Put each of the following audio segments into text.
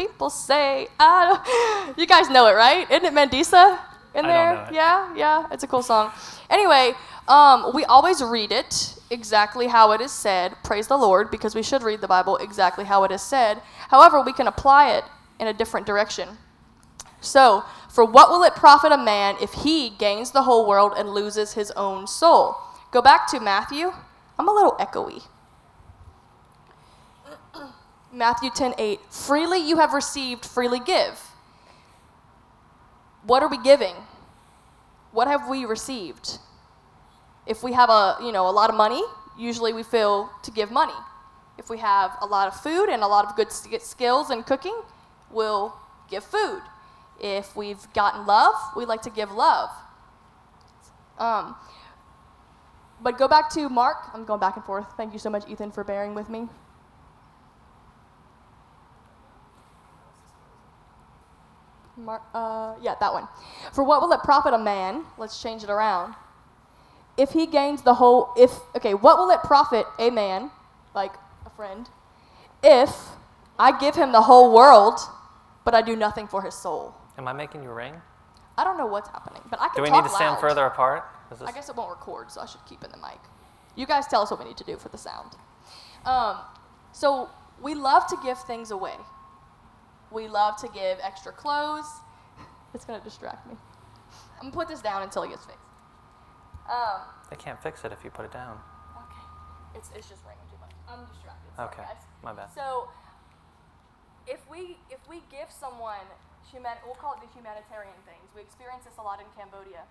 people say. I don't... You guys know it, right? Isn't it Mandisa in there? Yeah, yeah. It's a cool song. Anyway, um, we always read it exactly how it is said. Praise the Lord, because we should read the Bible exactly how it is said. However, we can apply it in a different direction. So, for what will it profit a man if he gains the whole world and loses his own soul? Go back to Matthew. I'm a little echoey. Matthew 10 8. Freely you have received, freely give. What are we giving? What have we received? If we have a, you know, a lot of money, usually we feel to give money. If we have a lot of food and a lot of good skills in cooking, we'll give food. If we've gotten love, we like to give love. Um, but go back to Mark. I'm going back and forth. Thank you so much, Ethan, for bearing with me. Mark, uh, yeah, that one. For what will it profit a man? Let's change it around. If he gains the whole, if, okay, what will it profit a man, like a friend, if I give him the whole world, but I do nothing for his soul? Am I making you ring? I don't know what's happening, but I can Do we need to stand further apart? I guess it won't record, so I should keep in the mic. You guys tell us what we need to do for the sound. Um, so we love to give things away. We love to give extra clothes. It's gonna distract me. I'm gonna put this down until it gets fixed. Um, They can't fix it if you put it down. okay. It's, it's just ringing too much. I'm distracted. Sorry, Okay, guys. my bad. So, if we if we give someone human, we'll call it the humanitarian things. We experience this a lot in Cambodia.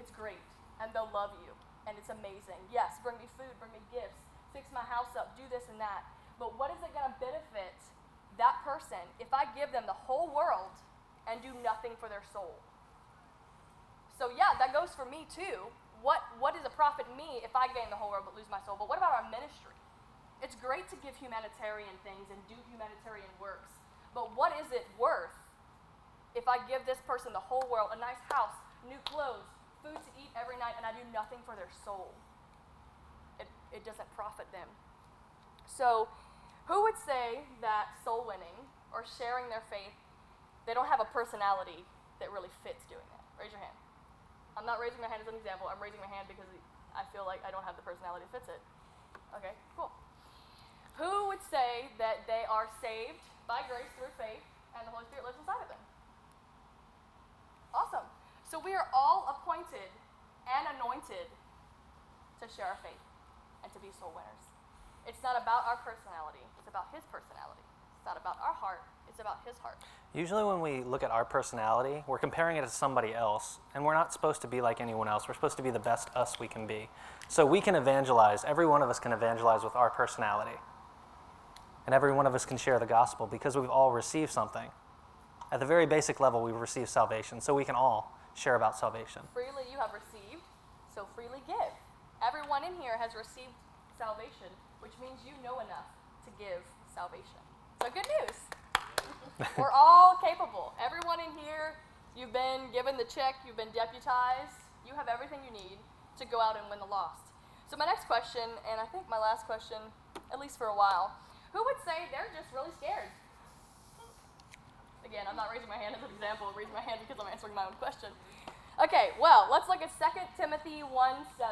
It's great, and they'll love you, and it's amazing. Yes, bring me food, bring me gifts, fix my house up, do this and that. But what is it going to benefit that person if I give them the whole world and do nothing for their soul? So yeah, that goes for me too. What what does it profit me if I gain the whole world but lose my soul? But what about our ministry? It's great to give humanitarian things and do humanitarian works, but what is it worth if I give this person the whole world, a nice house, new clothes, food to eat every night, and I do nothing for their soul? It, it doesn't profit them. So, who would say that soul winning or sharing their faith, they don't have a personality that really fits doing that? Raise your hand. I'm not raising my hand as an example. I'm raising my hand because I feel like I don't have the personality that fits it. Okay, cool. Who would say that they are saved by grace through faith and the Holy Spirit lives inside of them? Awesome. So we are all appointed and anointed to share our faith and to be soul winners. It's not about our personality, it's about His personality. It's not about our heart, it's about His heart. Usually, when we look at our personality, we're comparing it to somebody else, and we're not supposed to be like anyone else. We're supposed to be the best us we can be. So we can evangelize. Every one of us can evangelize with our personality. And every one of us can share the gospel because we've all received something. At the very basic level, we've received salvation, so we can all share about salvation. Freely you have received, so freely give. Everyone in here has received salvation, which means you know enough give salvation. So, good news. We're all capable. Everyone in here, you've been given the check, you've been deputized, you have everything you need to go out and win the lost. So, my next question, and I think my last question, at least for a while, who would say they're just really scared? Again, I'm not raising my hand as an example, I'm raising my hand because I'm answering my own question. Okay, well, let's look at 2 Timothy 1 7.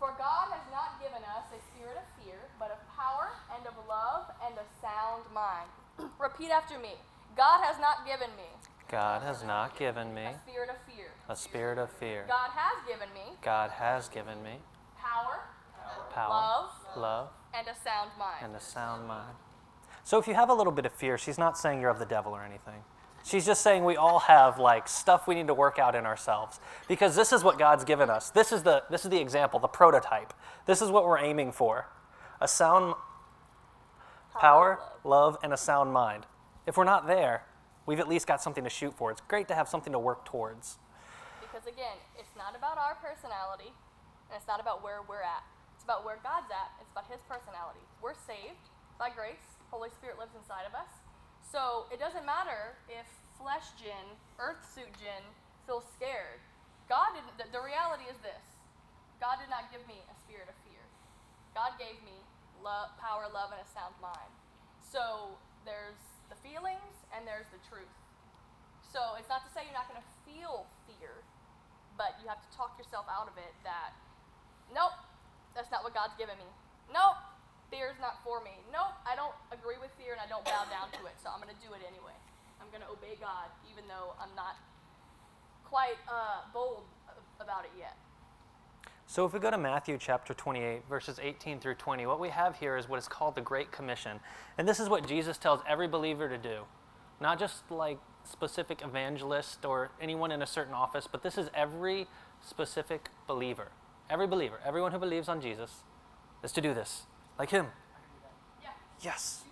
For God has not given us a spirit of fear, power and of love and a sound mind. Repeat after me. God has not given me God has not given me a spirit of fear. a spirit of fear. God has given me God has given me power, power, love, love, and a sound mind. and a sound mind. So if you have a little bit of fear, she's not saying you're of the devil or anything. She's just saying we all have like stuff we need to work out in ourselves because this is what God's given us. This is the this is the example, the prototype. This is what we're aiming for. A sound power, love, and a sound mind. If we're not there, we've at least got something to shoot for. It's great to have something to work towards. Because again, it's not about our personality, and it's not about where we're at. It's about where God's at. It's about His personality. We're saved by grace. Holy Spirit lives inside of us. So it doesn't matter if flesh Jenn, earth suit Jenn, feels scared. God didn't. The, the reality is this: God did not give me a spirit of fear. God gave me love, power, love, and a sound mind. So there's the feelings and there's the truth. So it's not to say you're not going to feel fear, but you have to talk yourself out of it that, nope, that's not what God's given me. Nope, fear is not for me. Nope, I don't agree with fear and I don't bow down to it, so I'm going to do it anyway. I'm going to obey God, even though I'm not quite uh, bold about it yet. So, if we go to Matthew chapter 28, verses 18 through 20, what we have here is what is called the Great Commission. And this is what Jesus tells every believer to do. Not just like specific evangelist or anyone in a certain office, but this is every specific believer. Every believer, everyone who believes on Jesus, is to do this, like him. Yes.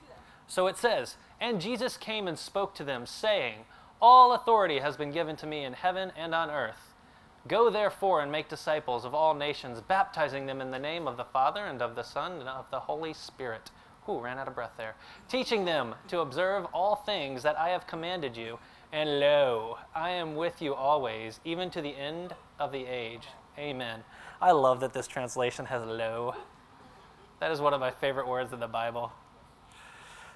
So it says, And Jesus came and spoke to them, saying, All authority has been given to me in heaven and on earth. Go therefore and make disciples of all nations, baptizing them in the name of the Father and of the Son and of the Holy Spirit. Who ran out of breath there? Teaching them to observe all things that I have commanded you. And lo, I am with you always, even to the end of the age. Amen. I love that this translation has lo. That is one of my favorite words in the Bible.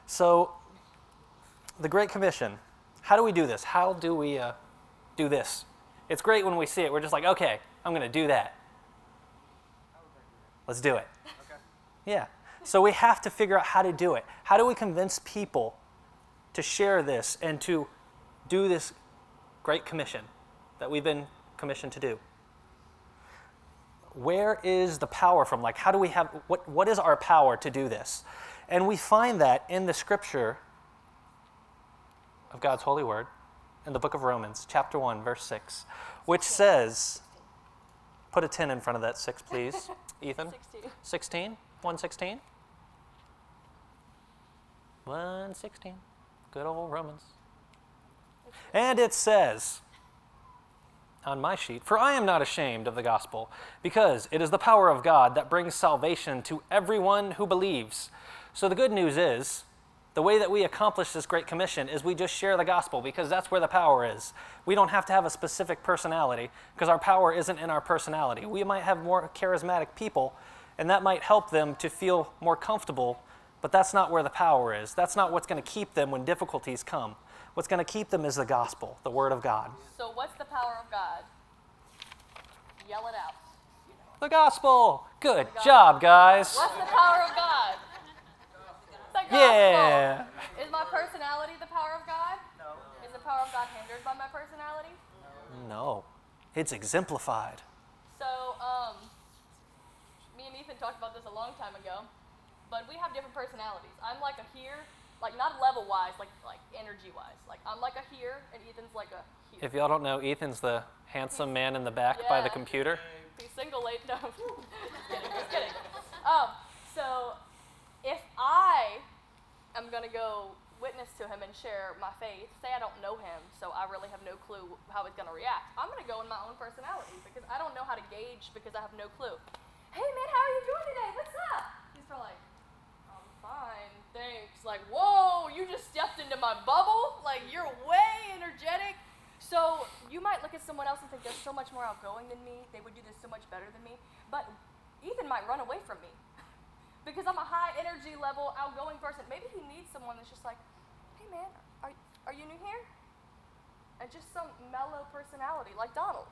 So, the Great Commission. How do we do this? How do we uh, do this? It's great when we see it. We're just like, okay, I'm going to do that. Let's do it. Yeah. So we have to figure out how to do it. How do we convince people to share this and to do this great commission that we've been commissioned to do? Where is the power from? Like, how do we have, what, what is our power to do this? And we find that in the scripture of God's holy word in the book of Romans, chapter 1, verse 6, which says, put a 10 in front of that 6, please, Ethan. 16. 16? 116? 116. Good old Romans. And it says on my sheet, For I am not ashamed of the gospel, because it is the power of God that brings salvation to everyone who believes. So the good news is, the way that we accomplish this great commission is we just share the gospel because that's where the power is. We don't have to have a specific personality because our power isn't in our personality. We might have more charismatic people and that might help them to feel more comfortable, but that's not where the power is. That's not what's going to keep them when difficulties come. What's going to keep them is the gospel, the word of God. So what's the power of God? Yell it out. The gospel! Good gospel. job, guys. What's the power of God? The gospel. Yeah. Is my personality the power of God? No. Is the power of God hindered by my personality? No, it's exemplified. So, um, me and Ethan talked about this a long time ago, but we have different personalities. I'm like a here, like not level wise, like like energy wise. Like I'm like a here, and Ethan's like a here. If y'all don't know, Ethan's the handsome man in the back by the computer. He's single late. No, just kidding. Just kidding. Um, so if I am gonna go witness to him and share my faith, say I don't know him, so I really have no clue how he's gonna react. I'm gonna go in my own personality because I don't know how to gauge because I have no clue. Hey man, how are you doing today? What's up? He's probably like, I'm fine, thanks. Like, whoa, you just stepped into my bubble. Like, you're way energetic. So you might look at someone else and think they're so much more outgoing than me. They would do this so much better than me. But Ethan might run away from me because I'm a high energy level, outgoing person. Maybe he needs someone that's just like, hey man, are, are you new here? And just some mellow personality like Donald.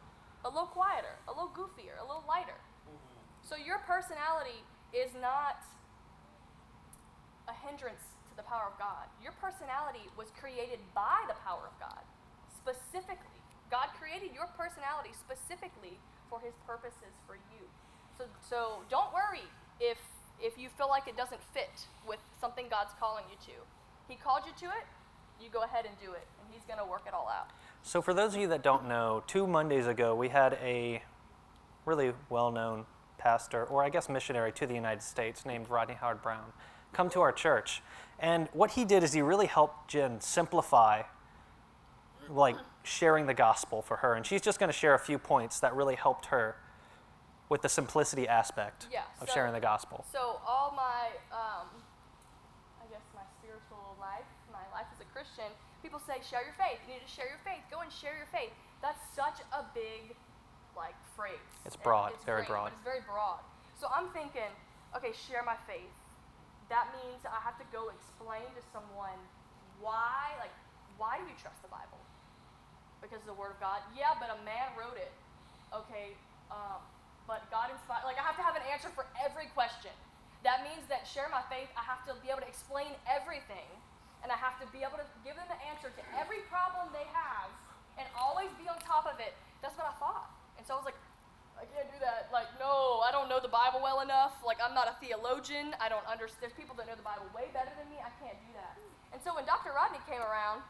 A little quieter, a little goofier, a little lighter. Mm-hmm. So your personality is not a hindrance to the power of God. Your personality was created by the power of God, specifically. God created your personality specifically for His purposes for you. So, so don't worry if you feel like it doesn't fit with something God's calling you to. He called you to it. You go ahead and do it, and He's gonna work it all out. So, for those of you that don't know, two Mondays ago, we had a really well known pastor, or I guess missionary to the United States, named Rodney Howard-Browne, come to our church. And what he did is he really helped Jenn simplify, like, sharing the gospel for her. And she's just going to share a few points that really helped her with the simplicity aspect Yeah, of so- sharing the gospel. So all my, um, I guess my spiritual life, my life as a Christian, people say share your faith. You need to share your faith. Go and share your faith. That's such a big, like phrase. It's broad, it's very great, broad. It's very broad. So I'm thinking, okay, share my faith. That means I have to go explain to someone why, like, Why do you trust the Bible? Because of the Word of God? Yeah, but a man wrote it. Okay, um, but God inspired. Like, I have to have an answer for every question. That means that share my faith, I have to be able to explain everything, and I have to be able to give them the answer to every problem they have, and always be on top of it. That's what I thought. And so I was like, I can't do that. Like, no, I don't know the Bible well enough. Like, I'm not a theologian. I don't understand. There's people that know the Bible way better than me. I can't do that. And so when Dr. Rodney came around,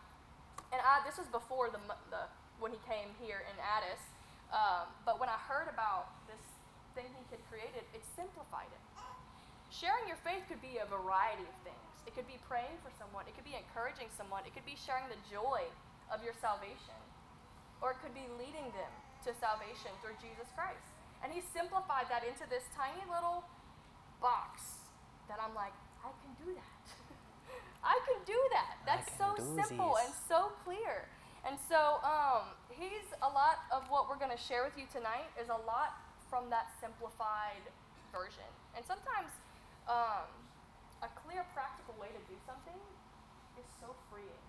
and I, this was before the, the when he came here in Addis, um, but when I heard about this thing he had created, it simplified it. Sharing your faith could be a variety of things. It could be praying for someone. It could be encouraging someone. It could be sharing the joy of your salvation, or it could be leading them to salvation through Jesus Christ. And he simplified that into this tiny little box that I'm like, I can do that. I can do that. That's so simple and so clear. And so um, he's a lot of what we're going to share with you tonight is a lot from that simplified version. And sometimes um, a clear, practical way to do something is so freeing.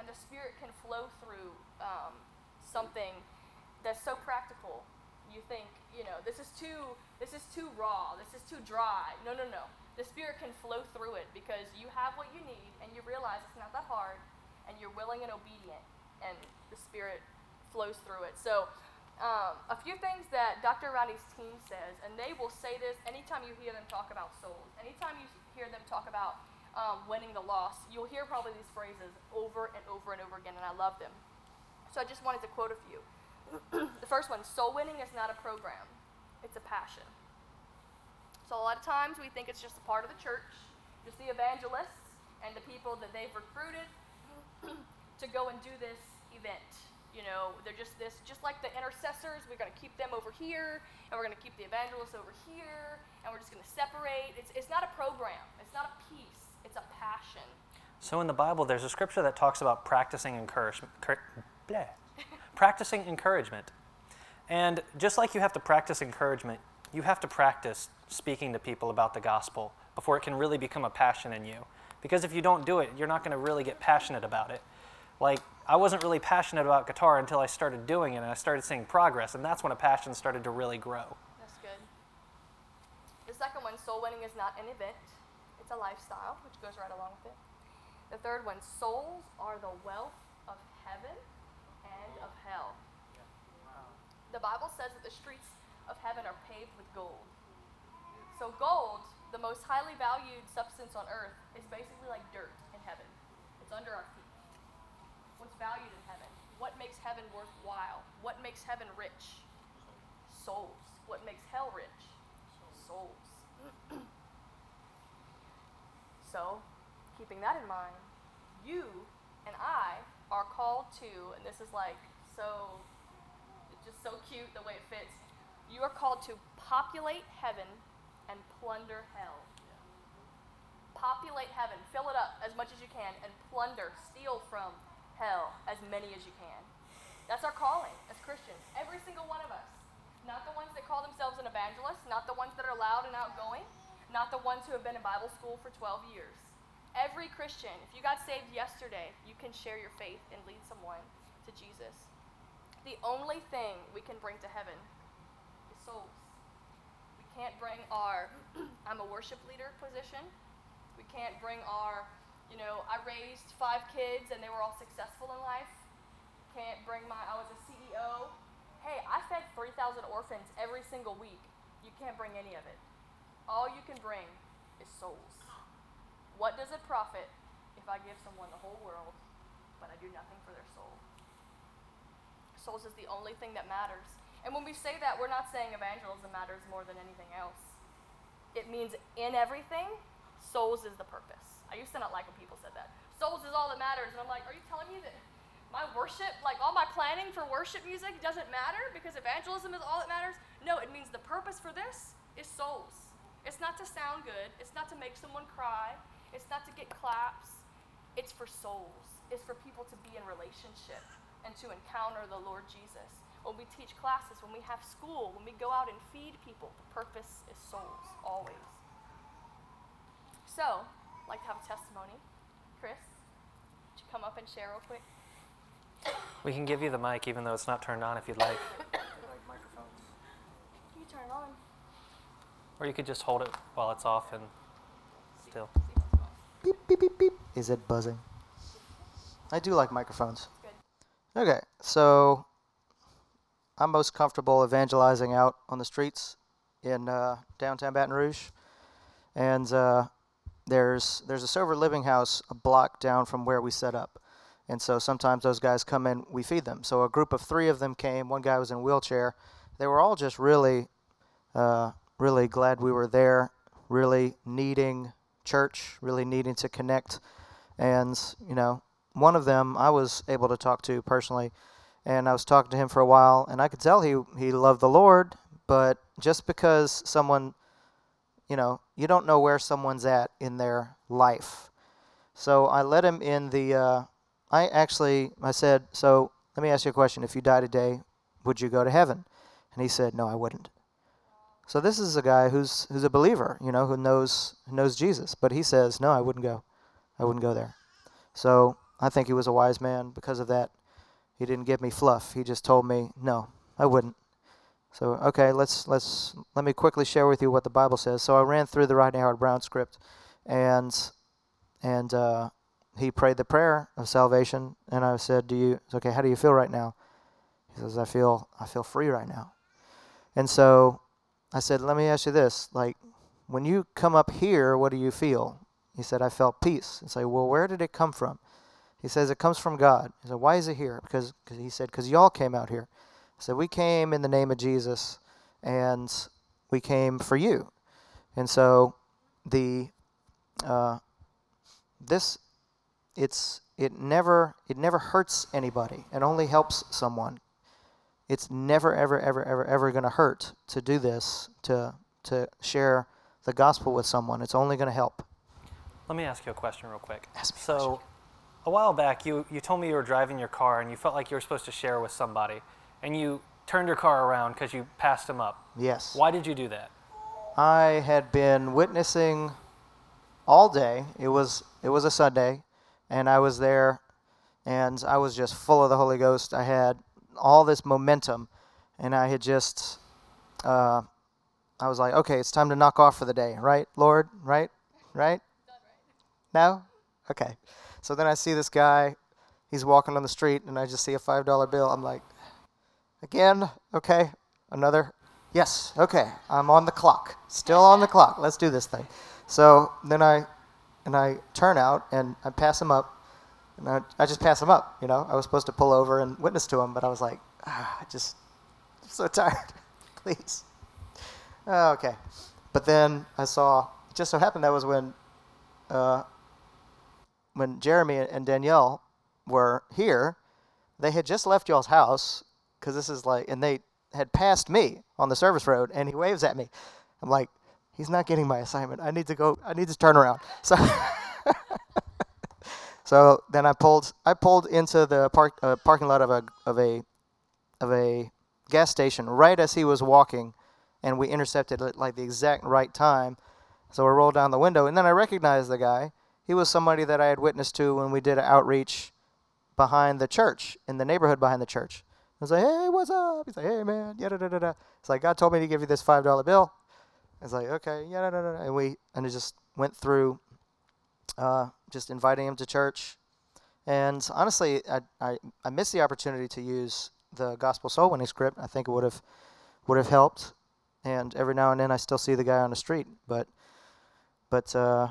And the Spirit can flow through um, something that's so practical. You think, you know, this is too this is too raw, this is too dry. No, no, no. The Spirit can flow through it because you have what you need and you realize it's not that hard and you're willing and obedient and the Spirit flows through it. So um, a few things that Dr. Rodney's team says, and they will say this anytime you hear them talk about souls, anytime you hear them talk about um, winning the loss, you'll hear probably these phrases over and over and over again, and I love them. So I just wanted to quote a few. the first one soul winning is not a program, it's a passion. So a lot of times we think it's just a part of the church, just the evangelists and the people that they've recruited to go and do this event. You know, they're just this, just like the intercessors, we're going to keep them over here, and we're going to keep the evangelists over here, and we're just going to separate. It's, it's not a program, it's not a piece, it's a passion. So in the Bible, there's a scripture that talks about practicing encouragement. practicing encouragement. And just like you have to practice encouragement, you have to practice speaking to people about the gospel before it can really become a passion in you. Because if you don't do it, you're not going to really get passionate about it. Like, I wasn't really passionate about guitar until I started doing it and I started seeing progress, and that's when a passion started to really grow. That's good. The second one, soul winning is not an event, it's a lifestyle, which goes right along with it. The third one, souls are the wealth of heaven and of hell. The Bible says that the streets of heaven are paved with gold. So, gold, the most highly valued substance on earth, is basically like dirt in heaven. It's under our feet. What's valued in heaven? What makes heaven worthwhile? What makes heaven rich? Souls. What makes hell rich? Souls. so, keeping that in mind, you and I are called to, and this is like so, just so cute the way it fits. You are called to populate heaven and plunder hell. Populate heaven, fill it up as much as you can, and plunder, steal from hell as many as you can. That's our calling as Christians. Every single one of us. Not the ones that call themselves an evangelist, not the ones that are loud and outgoing, not the ones who have been in Bible school for 12 years. Every Christian, if you got saved yesterday, you can share your faith and lead someone to Jesus. The only thing we can bring to heaven is souls. Can't bring our, I'm a worship leader position. We can't bring our, you know, I raised five kids and they were all successful in life. Can't bring my, I was a CEO. Hey, I fed 3,000 orphans every single week. You can't bring any of it. All you can bring is souls. What does it profit if I give someone the whole world, but I do nothing for their soul? souls is the only thing that matters. And when we say that, we're not saying evangelism matters more than anything else. It means in everything, souls is the purpose. I used to not like when people said that. Souls is all that matters. And I'm like, are you telling me that my worship, like all my planning for worship music, doesn't matter because evangelism is all that matters? No, it means the purpose for this is souls. It's not to sound good, it's not to make someone cry, it's not to get claps. It's for souls, it's for people to be in relationship and to encounter the Lord Jesus. When we teach classes, when we have school, when we go out and feed people, the purpose is souls, always. So, I'd like to have a testimony. Chris, would you come up and and share real quick? We can give you the mic even though it's not turned on if you'd like. Like microphones. You turn it on. Or you could just hold it while it's off and still. Beep, beep, beep, beep. Is it buzzing? I do like microphones. Good. Okay, so I'm most comfortable evangelizing out on the streets in uh, downtown Baton Rouge, and uh, there's there's a sober living house a block down from where we set up, and so sometimes those guys come in, we feed them. So a group of three of them came. One guy was in a wheelchair. They were all just really, uh, really glad we were there, really needing church, really needing to connect, and you know one of them I was able to talk to personally, and I was talking to him for a while, and I could tell he he loved the Lord, but just because someone, you know, you don't know where someone's at in their life, so I let him in the. Uh, I actually I said, so let me ask you a question: If you die today, would you go to heaven? And he said, No, I wouldn't. So this is a guy who's who's a believer, you know, who knows knows Jesus, but he says, No, I wouldn't go. I wouldn't go there. So I think he was a wise man because of that. He didn't give me fluff. He just told me, "No, I wouldn't." So okay, let's let's let me quickly share with you what the Bible says. So I ran through the Rodney Howard-Browne script, and and uh, he prayed the prayer of salvation, and I said, "Do you okay? How do you feel right now?" He says, "I feel I feel free right now." And so I said, "Let me ask you this: like, when you come up here, what do you feel?" He said, "I felt peace." I say, "Well, where did it come from?" He says it comes from God. He said, Why is it here? Because cause he said, Because y'all came out here. I said, We came in the name of Jesus and we came for you. And so the uh, this it's it never it never hurts anybody. It only helps someone. It's never ever ever ever ever going to hurt to do this to to share the gospel with someone. It's only going to help. Let me ask you a question real quick. Ask me a so. A while back, you, you told me you were driving your car and you felt like you were supposed to share with somebody, and you turned your car around because you passed them up. Yes. Why did you do that? I had been witnessing all day. It was it was a Sunday, and I was there, and I was just full of the Holy Ghost. I had all this momentum, and I had just, uh, I was like, okay, it's time to knock off for the day, right, Lord, right, right? No, okay. So then I see this guy. He's walking on the street, and I just see a five dollar bill. I'm like, again, okay, another Yes, okay. I'm on the clock. Still on the clock. Let's do this thing. So then I and I turn out and I pass him up. And I, I just pass him up, you know. I was supposed to pull over and witness to him, but I was like, ah, I just I'm so tired. Please. Oh, okay. But then I saw it just so happened that was when uh, when Jeremy and Danielle were here, they had just left y'all's house because this is like, and they had passed me on the service road, and he waves at me. I'm like, he's not getting my assignment. I need to go. I need to turn around. So, so then I pulled. I pulled into the park uh, parking lot of a of a of a gas station right as he was walking, and we intercepted at like the exact right time. So we rolled down the window, and then I recognized the guy. He was somebody that I had witnessed to when we did an outreach behind the church in the neighborhood behind the church. I was like, hey, what's up? He's like, hey, man. It's like God told me to give you this five dollar bill. I was like, okay. And we and it just went through, uh, just inviting him to church. And honestly, I I I missed the opportunity to use the gospel soul winning script. I think it would have would have helped. And every now and then, I still see the guy on the street, but but uh,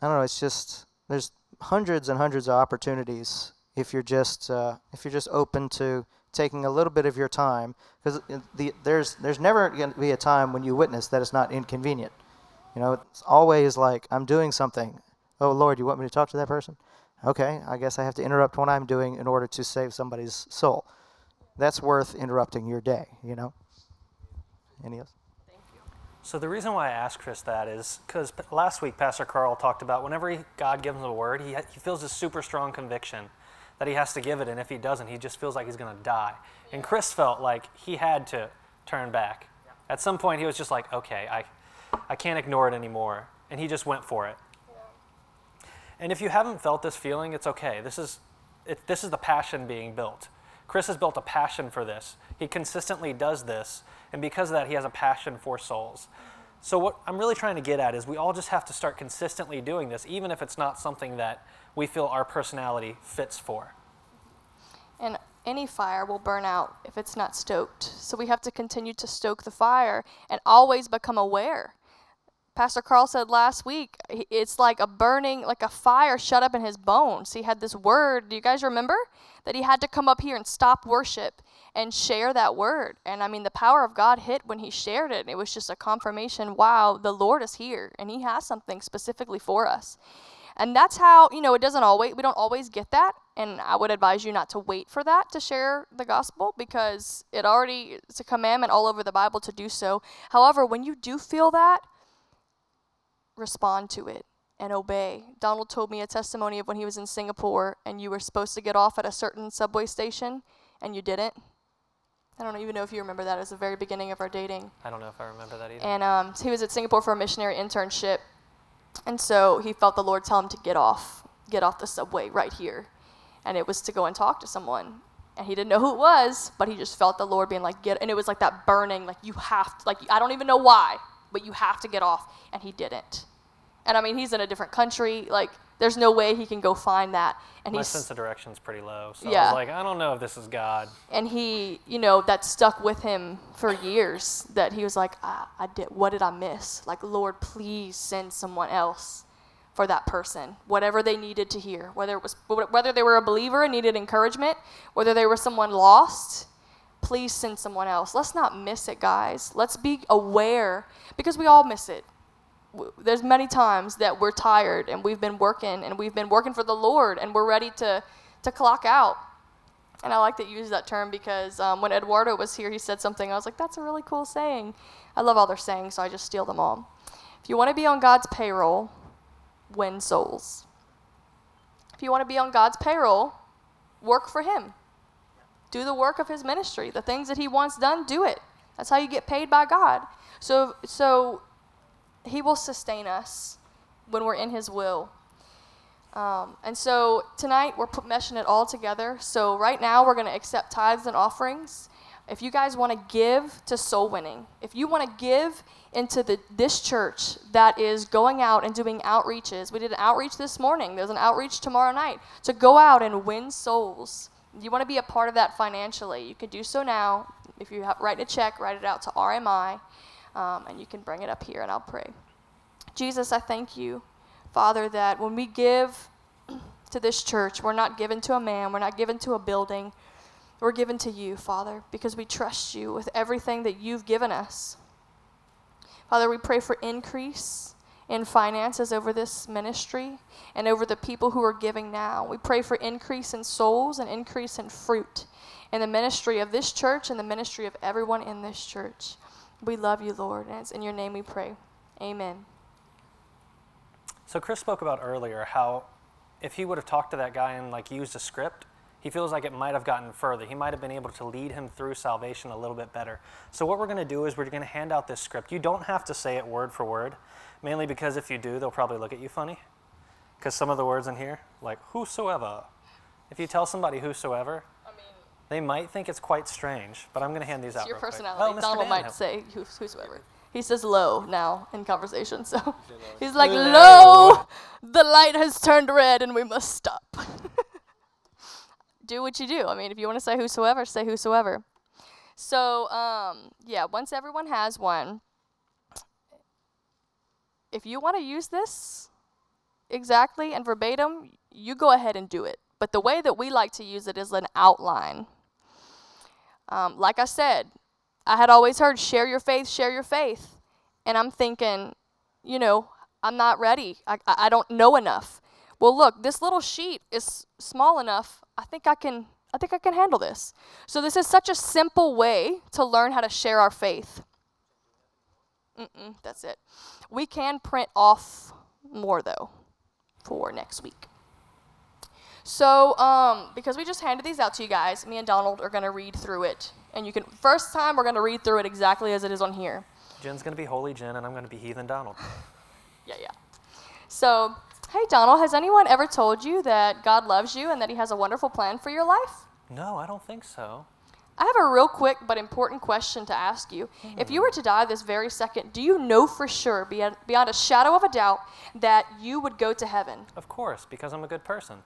I don't know. It's just there's hundreds and hundreds of opportunities if you're just uh, if you're just open to taking a little bit of your time because the, there's there's never going to be a time when you witness that it's not inconvenient. You know, it's always like I'm doing something. Oh Lord, you want me to talk to that person? Okay, I guess I have to interrupt what I'm doing in order to save somebody's soul. That's worth interrupting your day. You know. Any else? So the reason why I asked Chris that is because last week Pastor Carl talked about whenever he, God gives him a word, he, he feels a super strong conviction that he has to give it, and if he doesn't, he just feels like he's going to die. And Chris felt like he had to turn back. At some point, he was just like, okay, I, I can't ignore it anymore, and he just went for it. And if you haven't felt this feeling, it's okay. This is it, this is the passion being built. Chris has built a passion for this. He consistently does this, and because of that, he has a passion for souls. So, what I'm really trying to get at is we all just have to start consistently doing this, even if it's not something that we feel our personality fits for. And any fire will burn out if it's not stoked. So we have to continue to stoke the fire and always become aware. Pastor Carl said last week, it's like a burning, like a fire shut up in his bones. He had this word. Do you guys remember? That he had to come up here and stop worship and share that word. And I mean, the power of God hit when he shared it. And It was just a confirmation wow, the Lord is here and he has something specifically for us. And that's how, you know, it doesn't always, we don't always get that. And I would advise you not to wait for that to share the gospel because it already, it's a commandment all over the Bible to do so. However, when you do feel that, respond to it and obey. Donald told me a testimony of when he was in Singapore and you were supposed to get off at a certain subway station and you didn't. I don't even know if you remember that. It was the very beginning of our dating. I don't know if I remember that either. And um, he was at Singapore for a missionary internship and so he felt the Lord tell him to get off, get off the subway right here. And it was to go and talk to someone. And he didn't know who it was, but he just felt the Lord being like, get, and it was like that burning, like you have to, like, I don't even know why, but you have to get off. And he didn't. And I mean, he's in a different country. Like, there's no way he can go find that. And My sense of direction's pretty low. So I was like, I don't know if this is God. and he, you know, that stuck with him for years. That he was like, ah, I did. What did I miss? Like, Lord, please send someone else for that person, whatever they needed to hear. Whether it was whether they were a believer and needed encouragement, whether they were someone lost. Please send someone else. Let's not miss it, guys. Let's be aware because we all miss it w- there's many times that we're tired and we've been working and we've been working for the Lord and we're ready to to clock out. And I like that you use that term because um, when Eduardo was here, he said something. I was like, that's a really cool saying. I love all their sayings, so I just steal them all. If you want to be on God's payroll, win souls. If you want to be on God's payroll, work for Him. Do the work of His ministry. The things that He wants done, do it. That's how you get paid by God. So, so he will sustain us when we're in His will. Um, and so tonight we're meshing it all together. So right now we're going to accept tithes and offerings. If you guys want to give to soul winning, if you want to give into the this church that is going out and doing outreaches, we did an outreach this morning. There's an outreach tomorrow night to go out and win souls. You want to be a part of that financially. You can do so now. If you have, write a check, write it out to RMI, um, and you can bring it up here, and I'll pray. Jesus, I thank you, Father, that when we give to this church, we're not given to a man, we're not given to a building, we're given to you, Father, because we trust you with everything that you've given us. Father, we pray for increase in finances over this ministry and over the people who are giving now. We pray for increase in souls and increase in fruit in the ministry of this church and the ministry of everyone in this church. We love you, Lord, and it's in your name we pray. Amen. So Chris spoke about earlier how if he would have talked to that guy and like used a script, he feels like it might have gotten further. He might have been able to lead him through salvation a little bit better. So what we're going to do is we're going to hand out this script. You don't have to say it word for word, mainly because if you do, they'll probably look at you funny. Because some of the words in here, like whosoever, if you tell somebody whosoever, they might think it's quite strange. But I'm going to hand these it's out. your real quick. personality. Oh, Mr. Donald might say whosoever. He says low now in conversation, so he's like, Low. low, the light has turned red and we must stop. do what you do. I mean, if you want to say whosoever, say whosoever. So, um, yeah, once everyone has one, if you want to use this exactly and verbatim, you go ahead and do it. But the way that we like to use it is an outline. Um, like I said, I had always heard share your faith, share your faith. And I'm thinking, you know, I'm not ready. I, I don't know enough. Well, look, this little sheet is small enough. I think I can I think I can handle this. So this is such a simple way to learn how to share our faith. Mm-mm, that's it. We can print off more though for next week. So, um, because we just handed these out to you guys, me and Donald are gonna read through it, and you can first time we're gonna read through it exactly as it is on here. Jenn's going to be Holy Jenn, and I'm going to be Heathen Donald. Yeah, yeah. So Hey, Donald, has anyone ever told you that God loves you and that He has a wonderful plan for your life? No, I don't think so. I have a real quick but important question to ask you. If you were to die this very second, do you know for sure, beyond, beyond a shadow of a doubt, that you would go to heaven? Of course, because I'm a good person.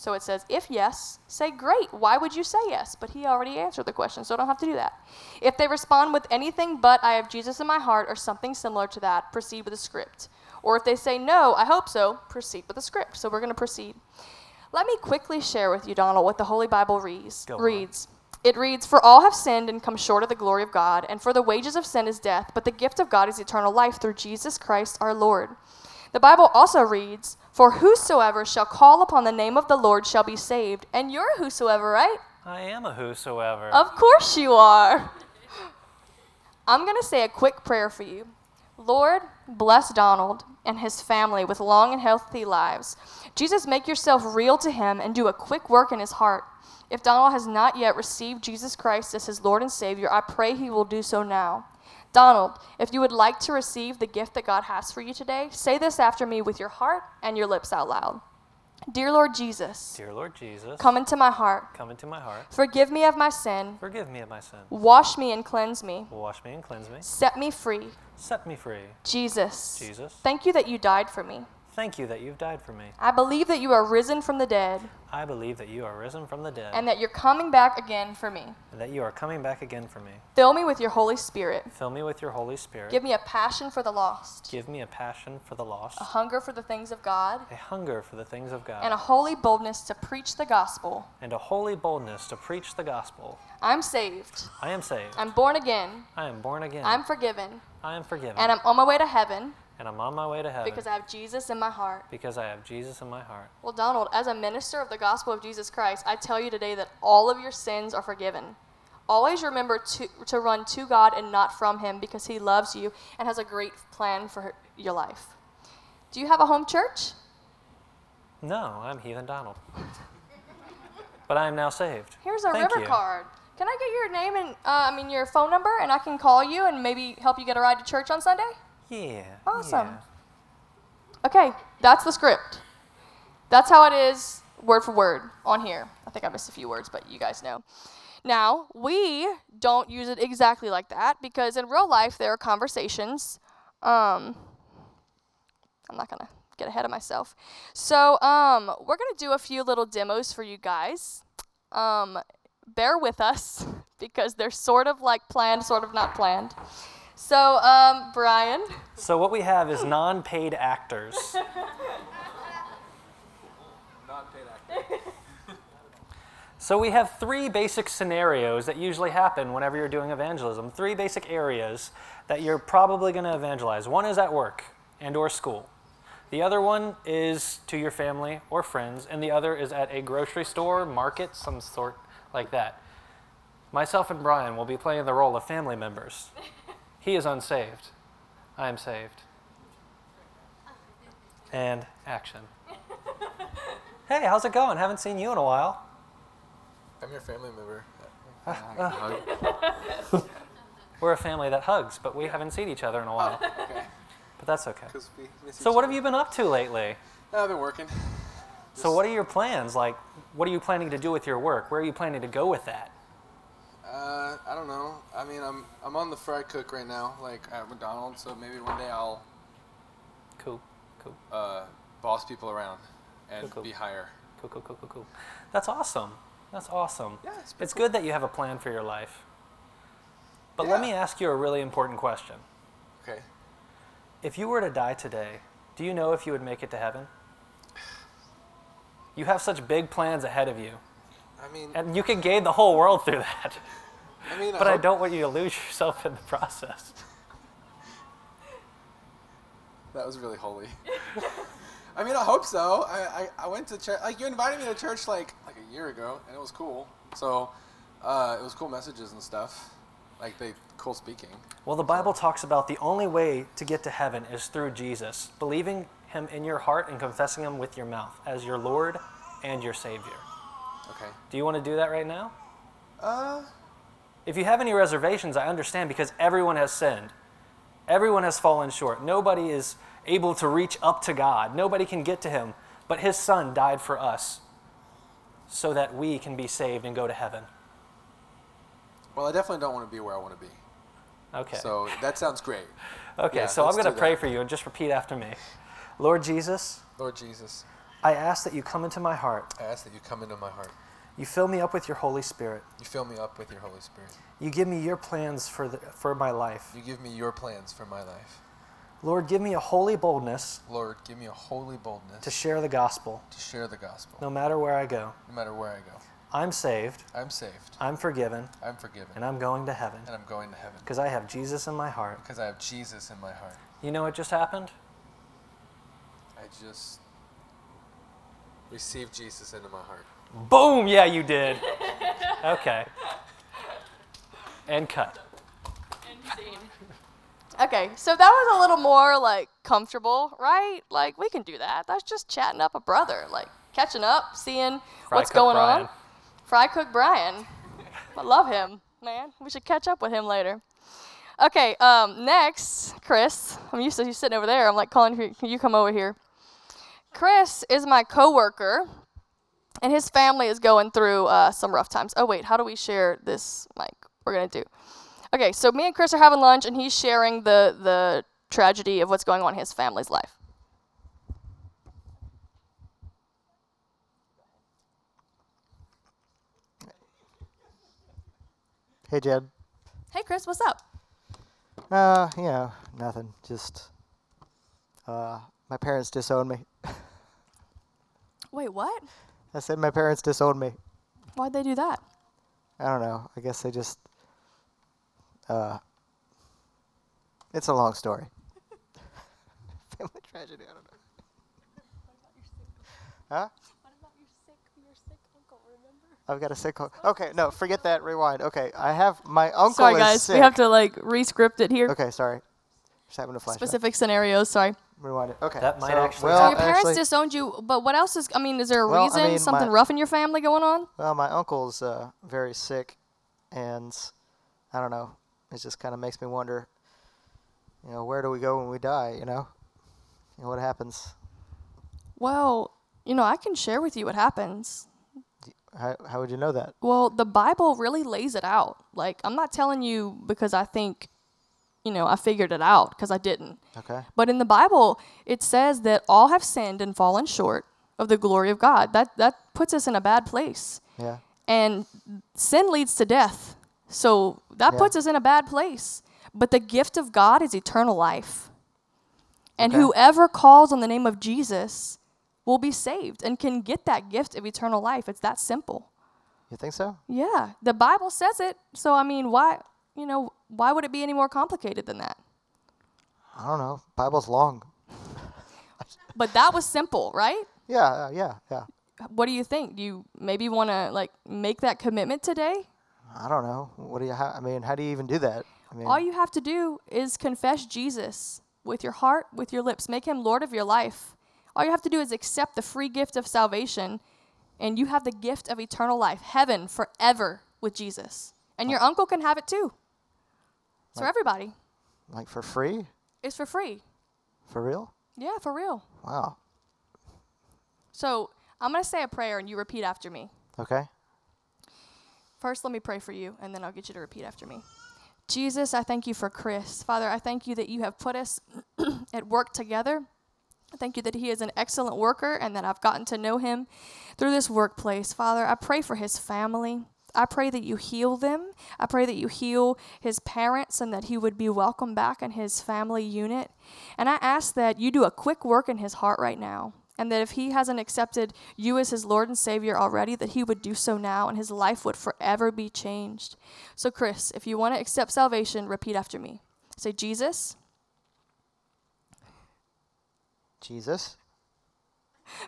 So it says, if yes, say great. Why would you say yes? But he already answered the question, so I don't have to do that. If they respond with anything but I have Jesus in my heart or something similar to that, proceed with the script. Or if they say no, I hope so, proceed with the script. So we're going to proceed. Let me quickly share with you, Donald, what the Holy Bible reads. Go on. reads. It reads, For all have sinned and come short of the glory of God, and for the wages of sin is death, but the gift of God is eternal life through Jesus Christ our Lord. The Bible also reads, For whosoever shall call upon the name of the Lord shall be saved. And you're a whosoever, right? I am a whosoever. Of course you are. I'm going to say a quick prayer for you. Lord, bless Donald and his family with long and healthy lives. Jesus, make yourself real to him and do a quick work in his heart. If Donald has not yet received Jesus Christ as his Lord and Savior, I pray he will do so now. Donald, if you would like to receive the gift that God has for you today, say this after me with your heart and your lips out loud. Dear Lord Jesus, Dear Lord Jesus, come into my heart. come into my heart. Forgive me of my sin. Forgive me of my sin. Wash me and cleanse me. Wash me and cleanse me. Set me free. Set me free. Jesus. Jesus. Thank you that you died for me. Thank you that you've died for me. I believe that you are risen from the dead I believe that you are risen from the dead and that you're coming back again for me. and that you are coming back again for me. Fill me with your Holy Spirit. Fill me with your Holy Spirit. Give me a passion for the lost, Give me a passion for the lost, a hunger for the things of God, a hunger for the things of God, and a holy boldness to preach the gospel. and a holy boldness to preach the gospel. I'm saved. I am saved. I'm born again. I am born again. I'm forgiven. I am forgiven. And I'm on my way to heaven and I'm on my way to heaven because I have Jesus in my heart. because I have Jesus in my heart. Well, Donald, as a minister of the gospel of Jesus Christ, I tell you today that all of your sins are forgiven. Always remember to, to run to God and not from Him because He loves you and has a great plan for your life. Do you have a home church? No, I'm Heathen Donald. but I am now saved. Here's a Thank river you. card. Can I get your name and uh, I mean your phone number and I can call you and maybe help you get a ride to church on Sunday? Yeah. Awesome. yeah. Okay, that's the script. That's how it is, word for word, on here. I think I missed a few words, but you guys know. Now, we don't use it exactly like that because in real life there are conversations. Um, I'm not gonna get ahead of myself. So, um, we're gonna do a few little demos for you guys. Um, bear with us because they're sort of like planned, sort of not planned. So, um, Brian. So what we have is non-paid actors. So we have three basic scenarios that usually happen whenever you're doing evangelism. Three basic areas that you're probably going to evangelize. One is at work and or school. The other one is to your family or friends, and the other is at a grocery store, market, some sort like that. Myself and Brian will be playing the role of family members. He is unsaved. I am saved. And action. Hey, how's it going? Haven't seen you in a while. I'm your family member. We're a family that hugs, but we haven't seen each other in a while. Oh, okay. But that's okay. Because we miss So, what have you been up to lately? Uh, I've been working. So, what are your plans? Like, what are you planning to do with your work? Where are you planning to go with that? Uh, I don't know. I mean, I'm I'm on the fry cook right now, like at McDonald's. So maybe one day I'll Cool, cool, uh, boss people around and Cool, cool. be higher. cool, cool, cool, cool, cool. That's awesome. That's awesome. Yeah, it's It's cool. good that you have a plan for your life. But let me ask you a really important question. Okay. If you were to die today, do you know if you would make it to heaven? You have such big plans ahead of you, I mean, and you can gain the whole world through that. I mean, But I hope- don't want you to lose yourself in the process. That was really holy. I mean, I hope so. I, I, I went to church. Like you invited me to church like like a year ago, and it was cool. So uh, it was cool messages and stuff. Like they cool speaking. Well, the Bible talks about the only way to get to heaven is through Jesus, believing him in your heart and confessing him with your mouth as your Lord and your Savior. Okay. Do you want to do that right now? Uh, If you have any reservations, I understand because everyone has sinned. Everyone has fallen short. Nobody is able to reach up to God, nobody can get to Him. But His Son died for us so that we can be saved and go to heaven. Well, I definitely don't want to be where I want to be. Okay. So that sounds great. okay, yeah, so I'm going to pray that. for you and just repeat after me. Lord Jesus, Lord Jesus, I ask that you come into my heart. I ask that you come into my heart. You fill me up with your Holy Spirit. You fill me up with your Holy Spirit. You give me your plans for, the, for my life. You give me your plans for my life. Lord, give me a holy boldness Lord, give me a holy boldness to share the gospel to share the gospel, no matter where I go. no matter where I go. I'm saved, I'm saved. I'm forgiven, I'm forgiven. and I'm going to heaven and I'm going to heaven because I have Jesus in my heart. because I have Jesus in my heart. You know what just happened? I just received Jesus into my heart. Boom! Yeah, you did. Okay. And cut. Okay, so that was a little more like comfortable, right? Like we can do that. That's just chatting up a brother, like catching up, seeing Fry what's going Brian. on. Fry cook Brian. I love him, man. We should catch up with him later. Okay, um, next, Chris. I'm used to you sitting over there. I'm like calling you. Can you come over here? Chris is my coworker, and his family is going through uh, some rough times. Oh wait, how do we share this mic? We're gonna do. Okay, so me and Chris are having lunch, and he's sharing the the tragedy of what's going on in his family's life. Hey, Jed. Hey, Chris, what's up? Uh, you know, nothing. Just, uh, my parents disowned me. Wait, what? I said my parents disowned me. Why'd they do that? I don't know. I guess they just, uh, it's a long story. Family tragedy. I don't know. Huh? I've got a sick. Ho- okay, no, forget that. Rewind. Okay, I have my uncle Sorry, guys. sick. We have to like re-script it here. Okay, sorry. Just having a flashback. Specific scenarios. Sorry. Rewind it. Okay. That might so, actually well, So your parents actually, disowned you, but what else is? I mean, is there a Well, I reason? mean, something my- rough in your family going on? Well, my uncle's uh, very sick, and I don't know. It just kind of makes me wonder. You know, where do we go when we die? You know, you know what happens? Well, you know, I can share with you what happens. How, how would you know that? Well, the Bible really lays it out. Like, I'm not telling you because I think, you know, I figured it out because I didn't. Okay. But in the Bible, it says that all have sinned and fallen short of the glory of God. That that puts us in a bad place. Yeah. And sin leads to death. So that Yeah. puts us in a bad place. But the gift of God is eternal life. And Okay. whoever calls on the name of Jesus will be saved and can get that gift of eternal life. It's that simple. You think so? Yeah, the Bible says it. So I mean, why, you know, why would it be any more complicated than that? I don't know. Bible's long. But that was simple, right? Yeah. Uh, yeah. Yeah. What do you think? Do you maybe want to like make that commitment today? I don't know. What do you? How, I mean, how do you even do that? I mean, All you have to do is confess Jesus with your heart, with your lips. Make him Lord of your life. All you have to do is accept the free gift of salvation, and you have the gift of eternal life, heaven forever with Jesus. And your uncle can have it too. It's for everybody. like for free? It's for free. For real? Yeah, for real. Wow. So I'm going to say a prayer, and you repeat after me. Okay. First, let me pray for you, and then I'll get you to repeat after me. Jesus, I thank you for Chris. Father, I thank you that you have put us at work together. I thank you that he is an excellent worker and that I've gotten to know him through this workplace. Father, I pray for his family. I pray that you heal them. I pray that you heal his parents and that he would be welcomed back in his family unit. And I ask that you do a quick work in his heart right now. And that if he hasn't accepted you as his Lord and Savior already, that he would do so now and his life would forever be changed. So, Chris, if you want to accept salvation, repeat after me. Say, Jesus, Jesus,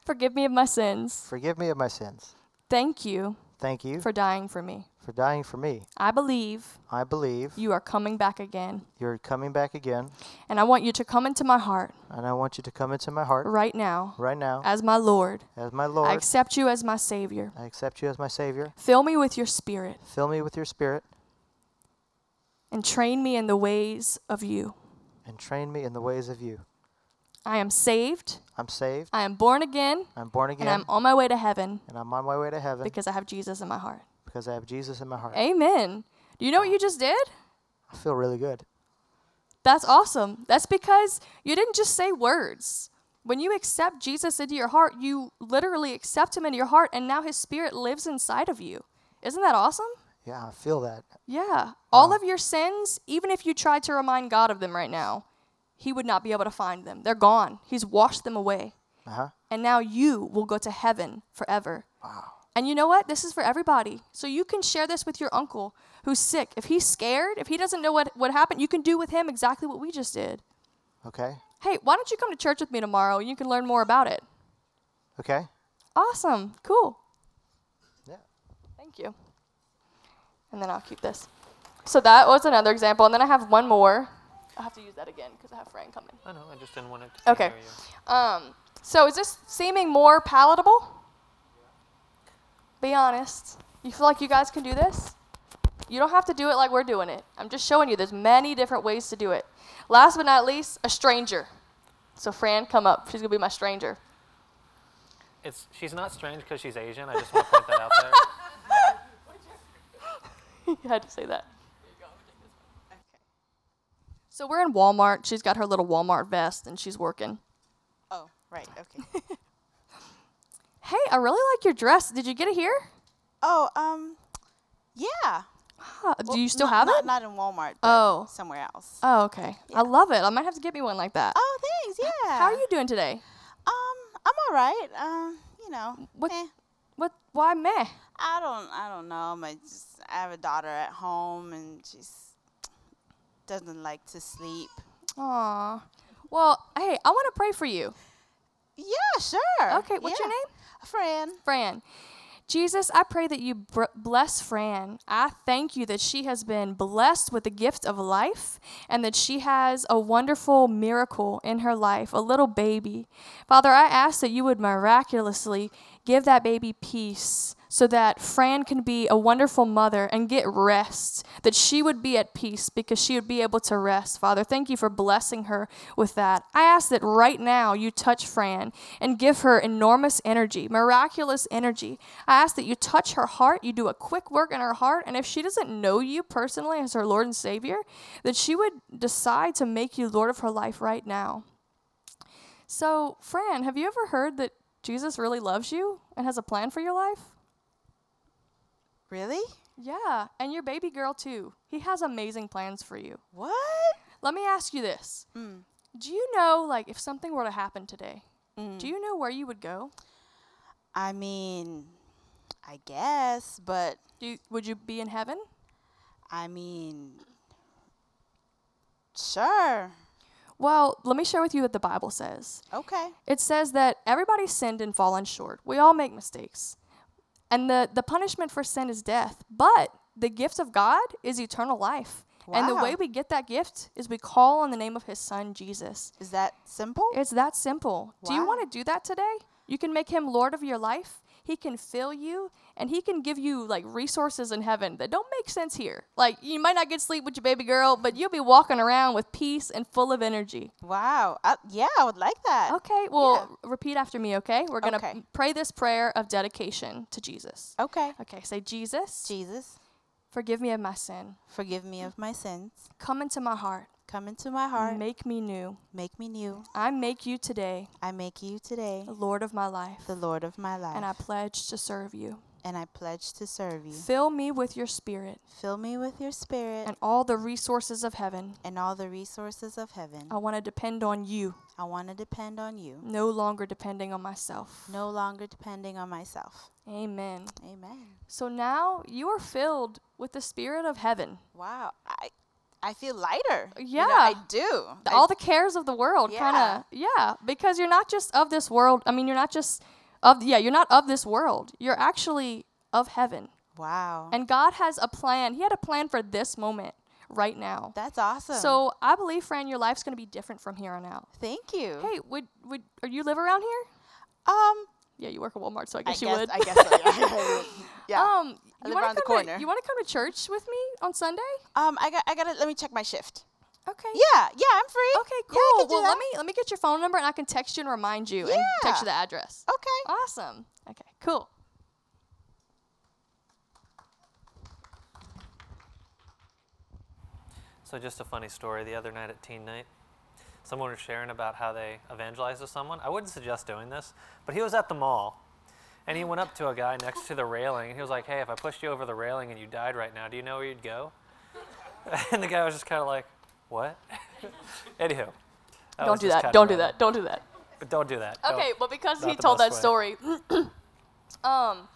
forgive me of my sins. forgive me of my sins. Thank you Thank you for dying for me. for dying for me. I believe I believe you are coming back again. you're coming back again, And I want you to come into my heart and I want you to come into my heart right now right now as my Lord. as my Lord. I accept you as my Savior. I accept you as my Savior. Fill me with your Spirit Fill me with your Spirit and train me in the ways of you. and train me in the ways of you. I am saved. I'm saved. I am born again. I'm born again. And I'm on my way to heaven and I'm on my way to heaven because I have Jesus in my heart. because I have Jesus in my heart. Amen. Do you know what you just did? I feel really good. That's awesome. That's because you didn't just say words. When you accept Jesus into your heart, you literally accept him into your heart, and now his spirit lives inside of you. Isn't that awesome? Yeah, I feel that. Yeah. All uh, of your sins, even if you tried to remind God of them right now, he would not be able to find them. They're gone. He's washed them away. Uh huh. And now you will go to heaven forever. Wow. And you know what? This is for everybody. So you can share this with your uncle who's sick. If he's scared, if he doesn't know what, what happened, you can do with him exactly what we just did. Okay. Hey, why don't you come to church with me tomorrow? and You can learn more about it. Okay. Awesome. Cool. Yeah. Thank you. And then I'll keep this. So that was another example. And then I have one more. I'll have to use that again because I have Fran coming. I know. I just didn't want it to Okay. you. Um, so is this seeming more palatable? Be honest. You feel like you guys can do this? You don't have to do it like we're doing it. I'm just showing you there's many different ways to do it. Last but not least, a stranger. So Fran, come up. She's gonna be my stranger. It's she's not strange because she's Asian. I just want to point that out there. you had to say that. So we're in Walmart. She's got her little Walmart vest and she's working. Oh, right. Okay. Hey, I really like your dress. Did you get it here? oh, um, yeah. Well, Do you still not- have not, it? Not in Walmart. But Oh. somewhere else. Oh, okay. I love it. I might have to get me one like that. Oh, thanks. Yeah. How are you doing today? Um, I'm all right. Um, you know. What- eh. What? Why meh? I don't. I don't know. My just. I have a daughter at home, and she's doesn't like to sleep. Aw. Well, hey, I want to pray for you. Yeah, sure. Okay, what's your name? Fran. Fran. Jesus, I pray that you br- bless Fran. I thank you that she has been blessed with the gift of life and that she has a wonderful miracle in her life, a little baby. Father, I ask that you would miraculously give that baby peace so that Fran can be a wonderful mother and get rest, that she would be at peace because she would be able to rest. Father, thank you for blessing her with that. I ask that right now you touch Fran and give her enormous energy, miraculous energy. I ask that you touch her heart, you do a quick work in her heart, and if she doesn't know you personally as her Lord and Savior, that she would decide to make you Lord of her life right now. So, Fran, have you ever heard that Jesus really loves you and has a plan for your life? Really? Yeah, and your baby girl too. He has amazing plans for you. What? Let me ask you this. Mm. Do you know like if something were to happen today, Mm. do you know where you would go? I mean, I guess, but Do you, would you be in heaven? I mean, sure. Well, let me share with you what the Bible says. Okay. It says that everybody sinned and fallen short. We all make mistakes. And the, the punishment for sin is death. But the gift of God is eternal life. Wow. And the way we get that gift is we call on the name of his son, Jesus. Is that simple? It's that simple. Do you want to do that today? You can make him Lord of your life. He can fill you and he can give you like resources in heaven that don't make sense here. Like you might not get sleep with your baby girl, but you'll be walking around with peace and full of energy. Wow. Uh, yeah, I would like that. Okay, well, repeat after me, okay? We're going to Okay. pray this prayer of dedication to Jesus. Okay. Okay, say, Jesus, Jesus, forgive me of my sin. forgive me of my sins. Come into my heart. Come into my heart. Make me new. Make me new. I make you today I make you today the Lord of my life, the Lord of my life. and I pledge to serve you. and I pledge to serve you. Fill me with your spirit Fill me with your spirit and all the resources of heaven. and all the resources of heaven. I want to depend on you, I want to depend on you, no longer depending on myself. no longer depending on myself. Amen. Amen. So now you are filled with the spirit of heaven. Wow. I I feel lighter. You know, Yeah. I do. I- all the cares of the world kind of yeah because you're not just of this world i mean you're not just of yeah you're not of this world you're actually of heaven wow. and god has a plan he had a plan for this moment right now That's awesome. so i believe fran your life's going to be different from here on out thank you. hey would would or you live around here Um yeah you work at walmart so i I guess you guess would I guess so, yeah. yeah. um I you live want around to the come corner. to, you want to come to church with me on sunday Um I got I got to let me check my shift. Okay. Yeah, yeah, I'm free. Okay, cool. can do well, let me let me get your phone number and I can text you and remind you and text you the address. Okay. Awesome. Okay, cool. So just a funny story. The other night at teen night, someone was sharing about how they evangelized to someone. I wouldn't suggest doing this, but he was at the mall, and he went up to a guy next to the railing, and he was like, "Hey, if I pushed you over the railing and you died right now, do you know where you'd go?" And the guy was just kind of like, "What?" Anywho, don't do that. Don't do that. Don't do that. But don't do that. Don't- Okay, but because he told that way. story, um,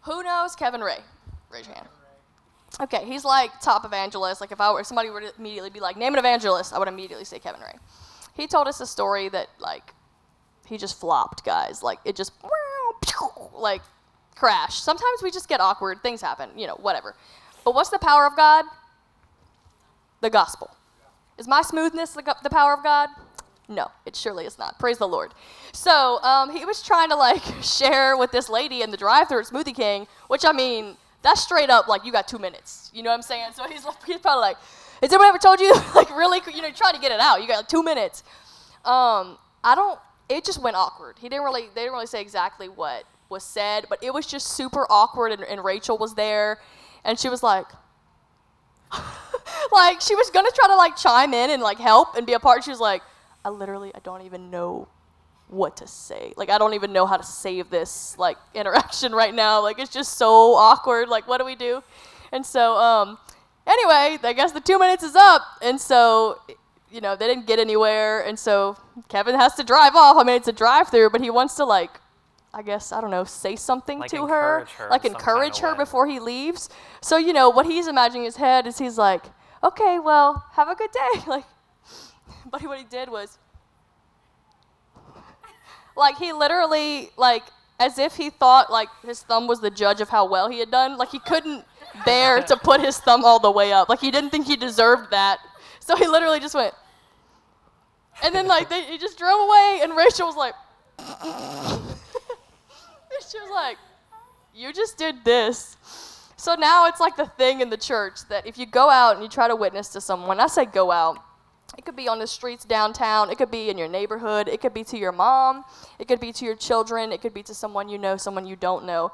who knows Kevin Ray? Raise your hand. Okay, he's like top evangelist. Like if I were if somebody were to immediately be like, name an evangelist, I would immediately say Kevin Ray. He told us a story that like he just flopped, guys. Like it just like crashed. Sometimes we just get awkward. Things happen, you know, whatever. But what's the power of God? The gospel. Is my smoothness the, the power of God? No, it surely is not. Praise the Lord. So um, he was trying to like share with this lady in the drive-thru at Smoothie King, which I mean, that's straight up like you got two minutes. You know what I'm saying? So he's like, he's probably like, "Has anyone ever told you like really? You know, trying to get it out. You got like, two minutes." Um, I don't. It just went awkward. He didn't really. They didn't really say exactly what was said, but it was just super awkward. And, and Rachel was there, and she was like, like she was gonna try to like chime in and like help and be a part. She was like, I literally I don't even know what to say. Like I don't even know how to save this like interaction right now. Like it's just so awkward. Like what do we do? And so um anyway, I guess the 2 minutes is up and so you know, they didn't get anywhere and so Kevin has to drive off. I mean, it's a drive-through, but he wants to like I guess I don't know, say something Like to her, her like encourage her way. before he leaves. So you know what he's imagining in his head is he's like, okay, well, have a good day. Like, but what he did was, like, he literally like as if he thought like his thumb was the judge of how well he had done. Like he couldn't bear to put his thumb all the way up. Like he didn't think he deserved that. So he literally just went. And then like they, he just drove away, and Rachel was like, she was like, "You just did this." So now it's like the thing in the church that if you go out and you try to witness to someone, I say go out. It could be on the streets downtown. It could be in your neighborhood. It could be to your mom. It could be to your children. It could be to someone you know, someone you don't know.